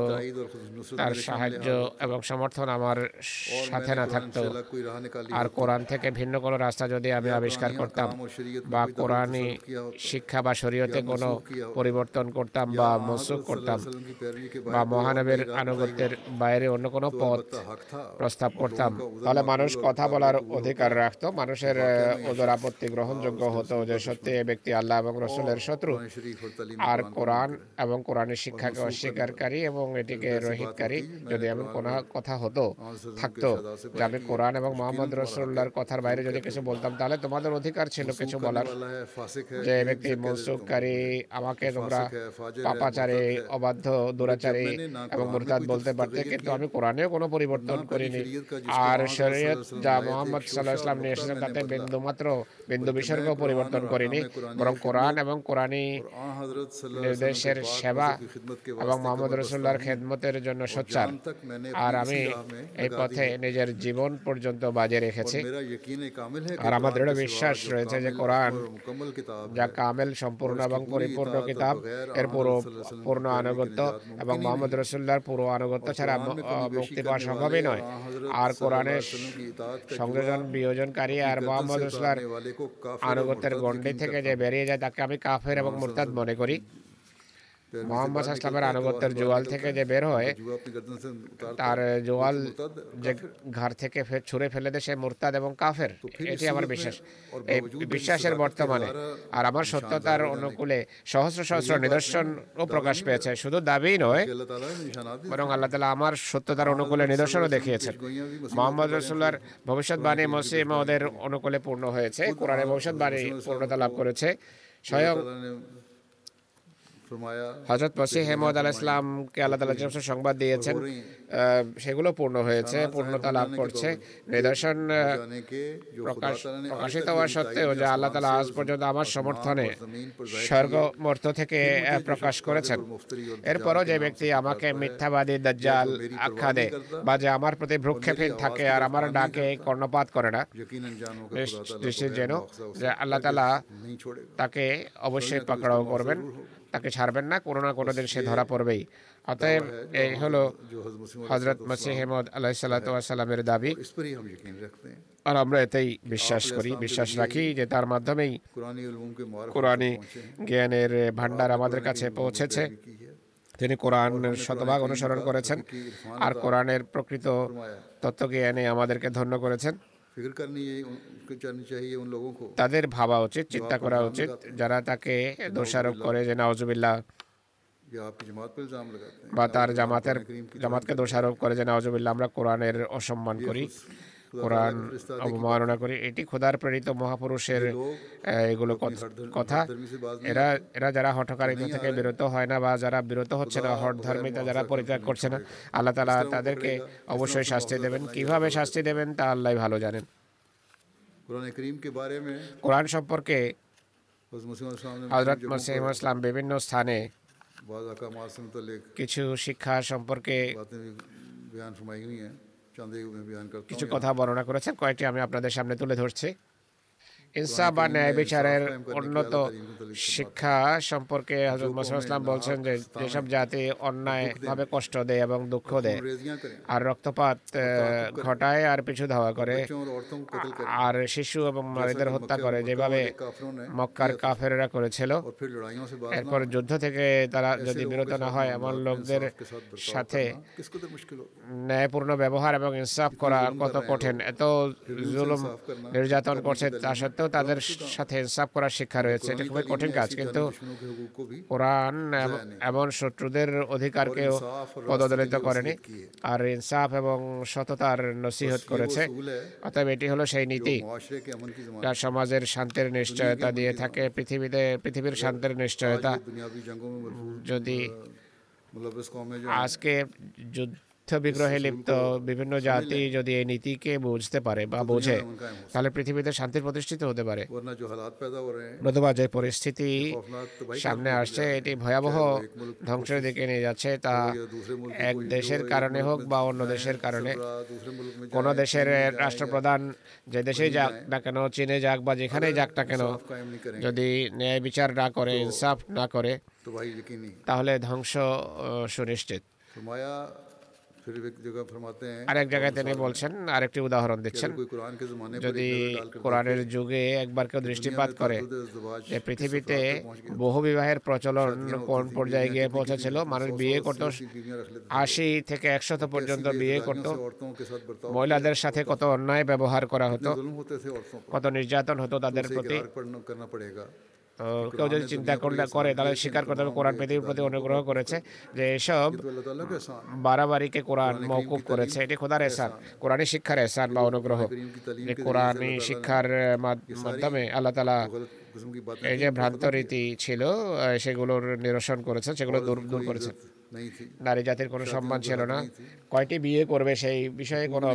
তার সাহায্য এবং সমর্থন আমার সাথে না থাকতো আর কোরআন থেকে ভিন্ন কোনো রাস্তা যদি আমি আবিষ্কার করতাম বা কোরআনই শিক্ষা বা শরীয়তে কোনো পরিবর্তন করতাম বা মনসুখ করতাম বা মহানবের আনুগত্যের বাইরে অন্য কোনো পথ প্রস্তাব করতাম তাহলে মানুষ কথা বলার অধিকার রাখতো মানুষের ওদের আপত্তি গ্রহণযোগ্য হতো যে সত্যি এ ব্যক্তি আল্লাহ এবং রসুলের শত্রু আর কোরআন এবং কোরআনের শিক্ষাকে অস্বীকারী এবং এটিকে রহিতকারী যদি এমন কোন কথা হতো থাকতো যে আমি কোরআন এবং মোহাম্মদ রসুল্লাহর কথার বাইরে যদি কিছু বলতাম তাহলে তোমাদের অধিকার ছিল কিছু বলার যে ব্যক্তি মনসুখকারী আমাকে তোমরা পাপাচারে অবাধ্য দুরাচারী এবং মুরতাদ বলতে পারতে কিন্তু আমি কোরআনেও কোনো পরিবর্তন করিনি আর শরীয়ত যা মোহাম্মদ সাল্লাহ ইসলাম নিয়ে এসেছেন তাতে বিন্দুমাত্র বিন্দু বিসর্গ পরিবর্তন করিনি বরং কোরআন এবং কোরআনী নির্দেশের সেবা এবং মোহাম্মদ রসুল্লাহর খেদমতের জন্য সোচ্চার আর আমি এই পথে নিজের জীবন পর্যন্ত বাজে রেখেছি আর আমার দৃঢ় বিশ্বাস রয়েছে যে কোরআন যা কামেল সম্পূর্ণ এবং পরিপূর্ণ কিতাব এর পুরো পূর্ণ আনুগত্য এবং মোহাম্মদ রসুল্লাহর পুরো আনুগত্য ছাড়া মুক্তি পাওয়া সম্ভবই নয় আর কোরআনের সংযোজন বিয়োজনকারী আর মোহাম্মদ রসুল্লাহর আনুগত্যের গণ্ডি থেকে যে বেরিয়ে যায় তাকে আমি কাফের এবং মোরতাদ মনে করি। মোহাম্মদ আসলামের আনুগত্যের জোয়াল থেকে যে বের হয় তার জোয়াল যে ঘর থেকে ছুঁড়ে ফেলে দেয় সে মোরতাদ এবং কাফের। এটি আমার বিশ্বাস। এই বিশ্বাসের বর্তমানে। আর আমার সত্যতার অনুকূলে সহস্র সহস্র নিদর্শন ও প্রকাশ পেয়েছে। শুধু দাবি নয় বরং আল্লাহ তালা আমার সত্যতার অনুকূলে নিদর্শনও দেখিয়েছেন। মোহাম্মদ রসুল্লার ভবিষ্যৎবাণী মসিম ওদের অনুকূলে পূর্ণ হয়েছে। কোরআনে ভবিষ্যৎবাণী পূর্ণতা লাভ করেছে। Çaya... হজরত মসিহ হেমদ আল ইসলামকে আল্লাহ তালা সংবাদ দিয়েছেন সেগুলো পূর্ণ হয়েছে পূর্ণতা লাভ করছে। নিদর্শন প্রকাশিত হওয়া সত্ত্বেও যে আল্লাহ তালা আজ পর্যন্ত আমার সমর্থনে স্বর্গমর্থ থেকে প্রকাশ করেছেন। এরপরও যে ব্যক্তি আমাকে মিথ্যাবাদী দাজ্জাল আখ্যা দেয় বা যে আমার প্রতি ভ্রুক্ষেপে থাকে আর আমার ডাকে কর্ণপাত করে না নিশ্চিত যেন যে আল্লাহ তালা তাকে অবশ্যই পাকড়াও করবেন। তাকে ছাড়বেন না কোনো না কোনো দিন সে ধরা পড়বেই। অতএব এই হলো হজরত মসিহমদ আলাহ সাল্লাতামের দাবি। আর আমরা এতেই বিশ্বাস করি বিশ্বাস রাখি যে তার মাধ্যমেই কোরআনী জ্ঞানের ভান্ডার আমাদের কাছে পৌঁছেছে। তিনি কোরআন শতভাগ অনুসরণ করেছেন আর কোরআনের প্রকৃত তত্ত্বজ্ঞানে আমাদেরকে ধন্য করেছেন। তাদের ভাবা উচিত চিন্তা করা উচিত যারা তাকে দোষারোপ করে যে নওয়াজবিল্লাহ বা তার জামাতের জামাতকে দোষারোপ করে যে নওয়াজবিল্লাহ আমরা কোরআনের অসম্মান করি। কোরআন অবমাননা করে এটি খোদার প্রেরিত মহাপুরুষের এগুলো কথা এরা এরা যারা হঠকারিতা থেকে বিরত হয় না বা যারা বিরত হচ্ছে না হট ধর্মিতা যারা পরিত্যাগ করছে না আল্লাহ তালা তাদেরকে অবশ্যই শাস্তি দেবেন। কীভাবে শাস্তি দেবেন তা আল্লাহ ভালো জানেন। কোরআন সম্পর্কে হজরত মসিম ইসলাম বিভিন্ন স্থানে কিছু শিক্ষা সম্পর্কে কিছু কথা বর্ণনা করেছেন কয়েকটি আমি আপনাদের সামনে তুলে ধরছি। ইনসাফ বা ন্যায় বিচারের উন্নত শিক্ষা সম্পর্কে হজরত মোসাম ইসলাম বলছেন যে যেসব জাতি অন্যায়ভাবে কষ্ট দেয় এবং দুঃখ দেয় আর রক্তপাত ঘটায় আর পিছু ধাওয়া করে। আর শিশু এবং নারীদের হত্যা করে যেভাবে মক্কার কাফেররা করেছিল। এরপর যুদ্ধ থেকে তারা যদি বিরত না হয় এমন লোকদের সাথে ন্যায়পূর্ণ ব্যবহার এবং ইনসাফ করা কত কঠিন এত জুলুম নির্যাতন করছে তার তা তো তাদের সাথে ইনসাফ করার শিক্ষা রয়েছে। এটা খুবই কঠিন কাজ কিন্তু কোরআন এমন শত্রুদের অধিকারকেও পদদলিত করেনি। আর ইনসাফ এবং সততার নসিহত করেছে। অতএব এটি হলো সেই নীতি। যা সমাজের শান্তির নিশ্চয়তা দিয়ে থাকে পৃথিবীতে পৃথিবীর শান্তির নিশ্চয়তা। যদি আজকে যুদ্ধ মিথ্যা বিগ্রহে লিপ্ত বিভিন্ন জাতি যদি এই নীতিকে বুঝতে পারে বা বোঝে তাহলে পৃথিবীতে শান্তি প্রতিষ্ঠিত হতে পারে। নতুবা যে পরিস্থিতি সামনে আসছে এটি ভয়াবহ ধ্বংসের দিকে নিয়ে যাচ্ছে তা এক দেশের কারণে হোক বা অন্য দেশের কারণে কোন দেশের রাষ্ট্রপ্রধান যে দেশে যাক না কেন চীনে যাক বা যেখানেই যাক না কেন যদি ন্যায় বিচার না করে ইনসাফ না করে তাহলে ধ্বংস সুনিশ্চিত। আরেক জায়গায় তিনি বলছেন আরেকটি উদাহরণ দিচ্ছেন। যদি কোরআনের যুগে একবার কেউ দৃষ্টিপাত করে যে পৃথিবীতে বহু বিবাহের প্রচলন কোন পর্যায়ে গিয়ে পৌঁছেছিল? মানুষ বিয়ে করত আশি থেকে একশত পর্যন্ত বিয়ে করত? মহিলাদের সাথে কত অন্যায় ব্যবহার করা হতো? কত নির্যাতন হতো তাদের প্রতি? কেউ যদি চিন্তা করলে করে তাহলে স্বীকার করতে হবে কোরআন পৃথিবীর প্রতি অনুগ্রহ করেছে যে এসব বাড়াবাড়িকে কোরআন মৌকুব করেছে এটি খোদার এসান কোরআনই শিক্ষার এসান বা অনুগ্রহ। কোরআনই শিক্ষার মাধ্যমে আল্লাহ তালা এই যে ভ্রান্ত রীতি ছিল সেগুলোর নিরসন করেছে সেগুলো দূর দূর করেছে। নারী জাতির কোনো সম্মান ছিল না। কয়টি বিয়ে করবে সেই বিষয়ে কোনো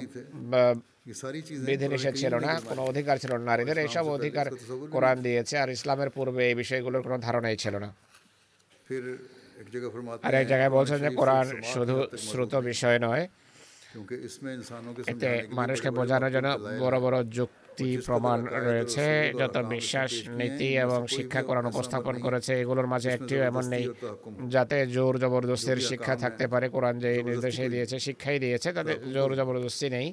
বিধিনিষেধ ছিল না কোনো অধিকার ছিল না নারীদের এইসব অধিকার কোরআন দিয়েছে আর ইসলামের পূর্বে এই বিষয়গুলোর কোনো ধারণাই ছিল না আর এক জায়গায় বলছেন যে কোরআন শুধু শ্রুত বিষয় নয় এতে মানুষকে বোঝানোর জন্য বড় বড় যুক্তি প্রমাণ রয়েছে যত বিশ্বাস নীতি এবং শিক্ষা কোরআন উপস্থাপন করেছে এগুলোর মাঝে একটিও এমন নেই যাতে জোর জবরদস্তির শিক্ষা থাকতে পারে কোরআন যে নির্দেশে দিয়েছে শিক্ষাই দিয়েছে তাতে জোর জবরদস্তি নেই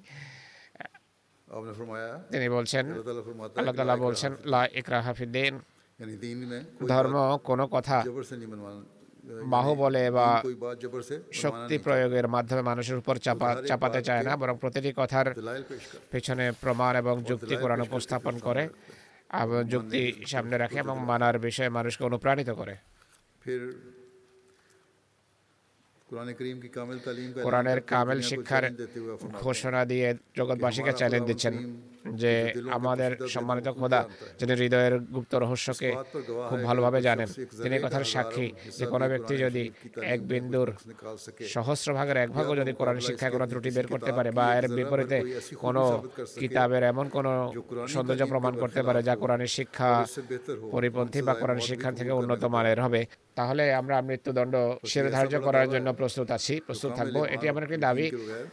তিনি বলছেন আল্লাহ তালা বলছেন লা ইকরা হাফিদ্দিন। ধর্ম কোনো কথা বাহুবলে বা শক্তি প্রয়োগের মাধ্যমে মানুষের উপর চাপা চাপাতে চায় না বরং প্রতিটি কথার পেছনে প্রমাণ এবং যুক্তি কোরআন উপস্থাপন করে যুক্তি সামনে রাখে এবং মানার বিষয়ে মানুষকে অনুপ্রাণিত করে। কোরআনের কামেল শিক্ষার ঘোষণা দিয়ে জগৎবাসীকে চ্যালেঞ্জ দিচ্ছেন যে আমাদের সম্মানিত খোদা যিনি হৃদয়ের গুপ্ত রহস্যকে খুব ভালোভাবে জানেন তিনি কথার সাক্ষী যে কোনো ব্যক্তি যদি এক বিন্দুর সহস্র ভাগের এক ভাগও যদি কোরআন শিক্ষায় কোনো ত্রুটি বের করতে পারে বা এর বিপরীতে কোনো কিতাবের এমন কোন সৌন্দর্য প্রমাণ করতে পারে যা কোরআনের শিক্ষা পরিপন্থী বা কোরআন শিক্ষার থেকে উন্নত মানের হবে। তাহলে আমরা মৃত্যুদণ্ড সেরে ধার্য করার জন্য প্রস্তুত আছি। প্রস্তুত থাকব। এটি আমার একটি দাবি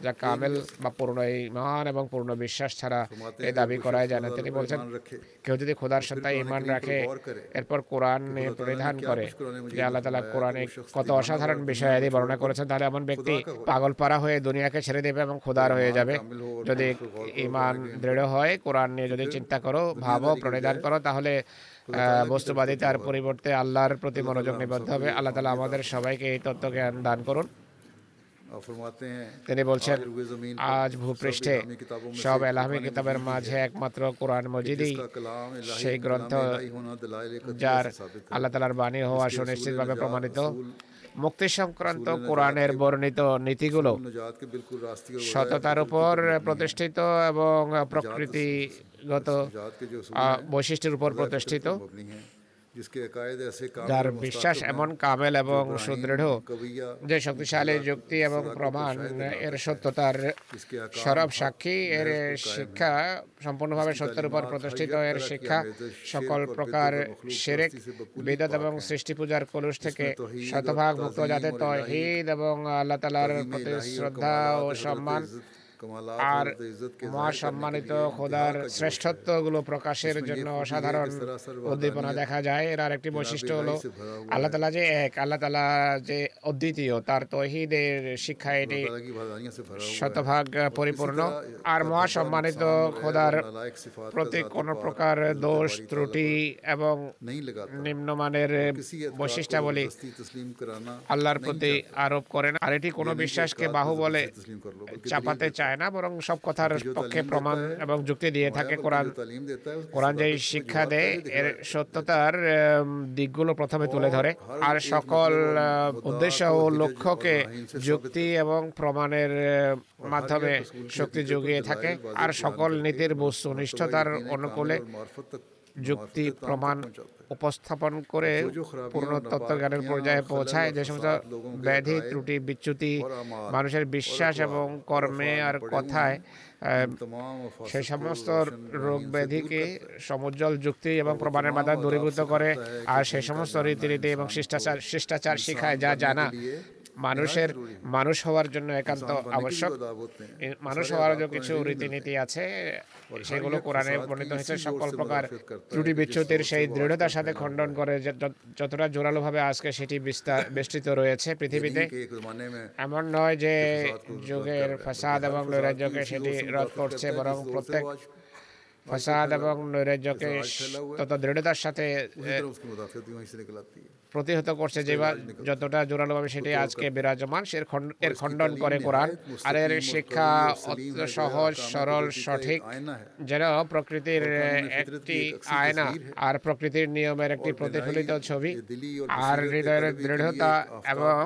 যা কামেল বা পূর্ণ এই মহান এবং পূর্ণ বিশ্বাস ছাড়া এই দাবি করা যায় না। তিনি বলছেন কেউ যদি খোদার সত্তায় ইমান রাখে এরপর কোরআন পরিধান করে যে আল্লাহ তালা কোরআনে কত অসাধারণ বিষয় আদি বর্ণনা করেছেন তাহলে এমন ব্যক্তি পাগল পাড়া হয়ে দুনিয়াকে ছেড়ে দেবে এবং খোদার হয়ে যাবে। যদি ইমান দৃঢ় হয় কোরআন নিয়ে যদি চিন্তা করো ভাবো প্রণিধান করো তাহলে বস্তুবাদী তার পরিবর্তে আল্লাহর প্রতি মনোযোগ নিবদ্ধ হবে। আল্লাহ তালা আমাদের সবাইকে এই তত্ত্ব জ্ঞান দান করুন। তিনি বলছেন আজ ভূপৃষ্ঠে সব এলাহামী কিতাবের মাঝে একমাত্র কোরআন মজিদই সেই গ্রন্থ যার আল্লাহ তালার বাণী হওয়া সুনিশ্চিতভাবে প্রমাণিত। মুক্তি সংক্রান্ত কোরআনের বর্ণিত নীতিগুলো সততার উপর প্রতিষ্ঠিত এবং প্রকৃতি গত বৈশিষ্ট্যের উপর প্রতিষ্ঠিত। যার বিশ্বাস এমন কামেল এবং সুদৃঢ় যে শক্তিশালী যুক্তি এবং প্রমাণ এর সত্যতার সরব সাক্ষী এর শিক্ষা সম্পূর্ণভাবে সত্যের উপর প্রতিষ্ঠিত এর শিক্ষা সকল প্রকার সেরেক বিদত এবং সৃষ্টি পূজার কলুষ থেকে শতভাগ মুক্ত যাতে তহিদ এবং আল্লাহ তালার প্রতি শ্রদ্ধা ও সম্মান আর খোদার প্রকাশের জন্য অসাধারণ উদ্দীপনা দেখা যায়। এর আর একটি বৈশিষ্ট্য হলো আল্লাহ তালা যে এক আল্লাহ তালা যে অদ্বিতীয় তার তহিদের শিক্ষা এটি শতভাগ পরিপূর্ণ। আর মহাসম্মানিত খোদার প্রতি কোন প্রকার দোষ ত্রুটি এবং নিম্নমানের বৈশিষ্ট্যাবলী আল্লাহর প্রতি আরোপ করেন আর এটি কোনো বিশ্বাসকে বাহু বলে চাপাতে চায় যায় না বরং সব কথার পক্ষে প্রমাণ এবং যুক্তি দিয়ে থাকে কোরআন। কোরআন যে শিক্ষা দেয় এর সত্যতার দিকগুলো প্রথমে তুলে ধরে। আর সকল উদ্দেশ্য ও লক্ষ্যকে যুক্তি এবং প্রমাণের মাধ্যমে শক্তি যোগিয়ে থাকে। আর সকল নীতির বস্তু নিষ্ঠতার অনুকূলে যুক্তি প্রমাণ উপস্থাপন করে পূর্ণ তত্ত্বজ্ঞানের পর্যায়ে পৌঁছায়। যে সমস্ত ব্যাধি, ত্রুটি, বিচ্যুতি, মানুষের বিশ্বাস এবং কর্মে আর কথায় সে সমস্ত রোগ ব্যাধিকে সমুজ্জ্বল যুক্তি এবং প্রমাণের মাধ্যমে দূরীভূত করে আর সে সমস্ত রীতিনীতি এবং শিষ্টাচার শিষ্টাচার শিখায় যা জানা। মানুষের মানুষ হওয়ার জন্য একান্ত আবশ্যক। মানুষ হওয়ার জন্য কিছু রীতিনীতি আছে। সেগুলো কোরআনে বর্ণিত হয়েছে সকল প্রকার ত্রুটি বিচ্যুতির সেই দৃঢ়তার সাথে খণ্ডন করে যতটা জোরালোভাবে আজকে সেটি বিস্তার বিস্তৃত রয়েছে পৃথিবীতে এমন নয় যে যুগের ফসাদ এবং নৈরাজ্যকে সেটি রদ করছে বরং প্রত্যেক ফসাদ এবং নৈরাজ্যকে তত দৃঢ়তার সাথে প্রতিহত করছে যে যতটা জোরালোভাবে সেটি আজকে বিরাজমান সে এর খণ্ডন করে কোরআন আর এর শিক্ষা সহজ সরল সঠিক যেন প্রকৃতির একটি আয়না আর প্রকৃতির নিয়মের একটি প্রতিফলিত ছবি আর হৃদয়ের দৃঢ়তা এবং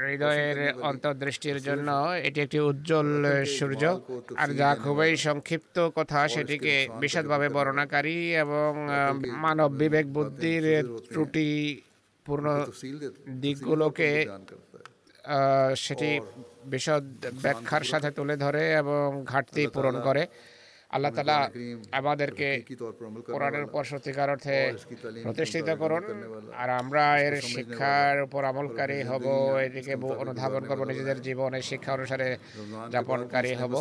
হৃদয়ের অন্তর্দৃষ্টির জন্য এটি একটি উজ্জ্বল সূর্য আর যা খুবই সংক্ষিপ্ত কথা সেটিকে বিশদভাবে বর্ণনাকারী এবং মানব বিবেক বুদ্ধির ত্রুটি পূর্ণ দিকগুলোকে সেটি বিশদ ব্যাখ্যার সাথে তুলে ধরে এবং ঘাটতি পূরণ করে। আল্লাহ তালা আমাদেরকে কোরআনের উপর সত্যিকার অর্থে প্রতিষ্ঠিত করুন। আর আমরা এর শিক্ষার উপর আমলকারী হব এদিকে অনুধাবন করব নিজেদের জীবনে শিক্ষা অনুসারে যাপনকারী হব।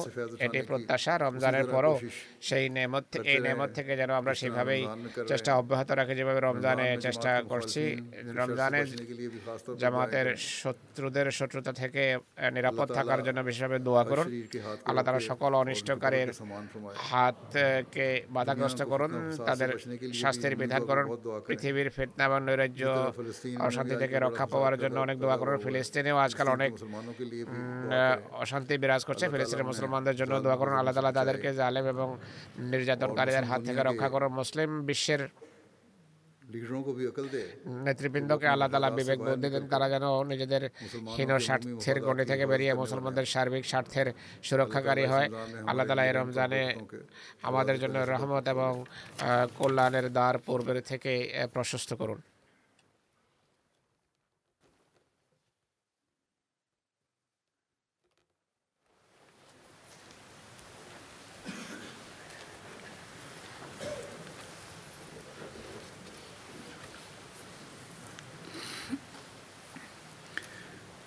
এটি প্রত্যাশা রমজানের পরও সেই নেমত এই নেমত থেকে যেন আমরা সেভাবেই চেষ্টা অব্যাহত রাখি যেভাবে রমজানে চেষ্টা করছি। রমজানের জামাতের শত্রুদের শত্রুতা থেকে নিরাপদ থাকার জন্য বিশেষভাবে দোয়া করুন। আল্লাহ তালা সকল অনিষ্টকারীর হাতকে বাধাগ্রস্ত করুন তাদের শাস্তির বিধান করুন। পৃথিবীর ফেতনা বা নৈরাজ্য অশান্তি থেকে রক্ষা পাওয়ার জন্য অনেক দোয়া করুন। ফিলিস্তিনেও আজকাল অনেক অশান্তি বিরাজ করছে ফিলিস্তিনের মুসলমানদের জন্য দোয়া করুন। আল্লাহ তালা তাদেরকে জালেম এবং নির্যাতনকারীদের হাত থেকে রক্ষা করুন। মুসলিম বিশ্বের নেতৃবৃন্দকে আল্লাহ তালা বিবেক বুদ্ধি দেন তারা যেন নিজেদের হীন স্বার্থের গণ্ডি থেকে বেরিয়ে মুসলমানদের সার্বিক স্বার্থের সুরক্ষাকারী হয়। আল্লাহ তালা এই রমজানে আমাদের জন্য রহমত এবং কল্যাণের দ্বার পূর্বের থেকে প্রশস্ত করুন।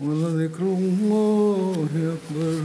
ولذكر الله أكبر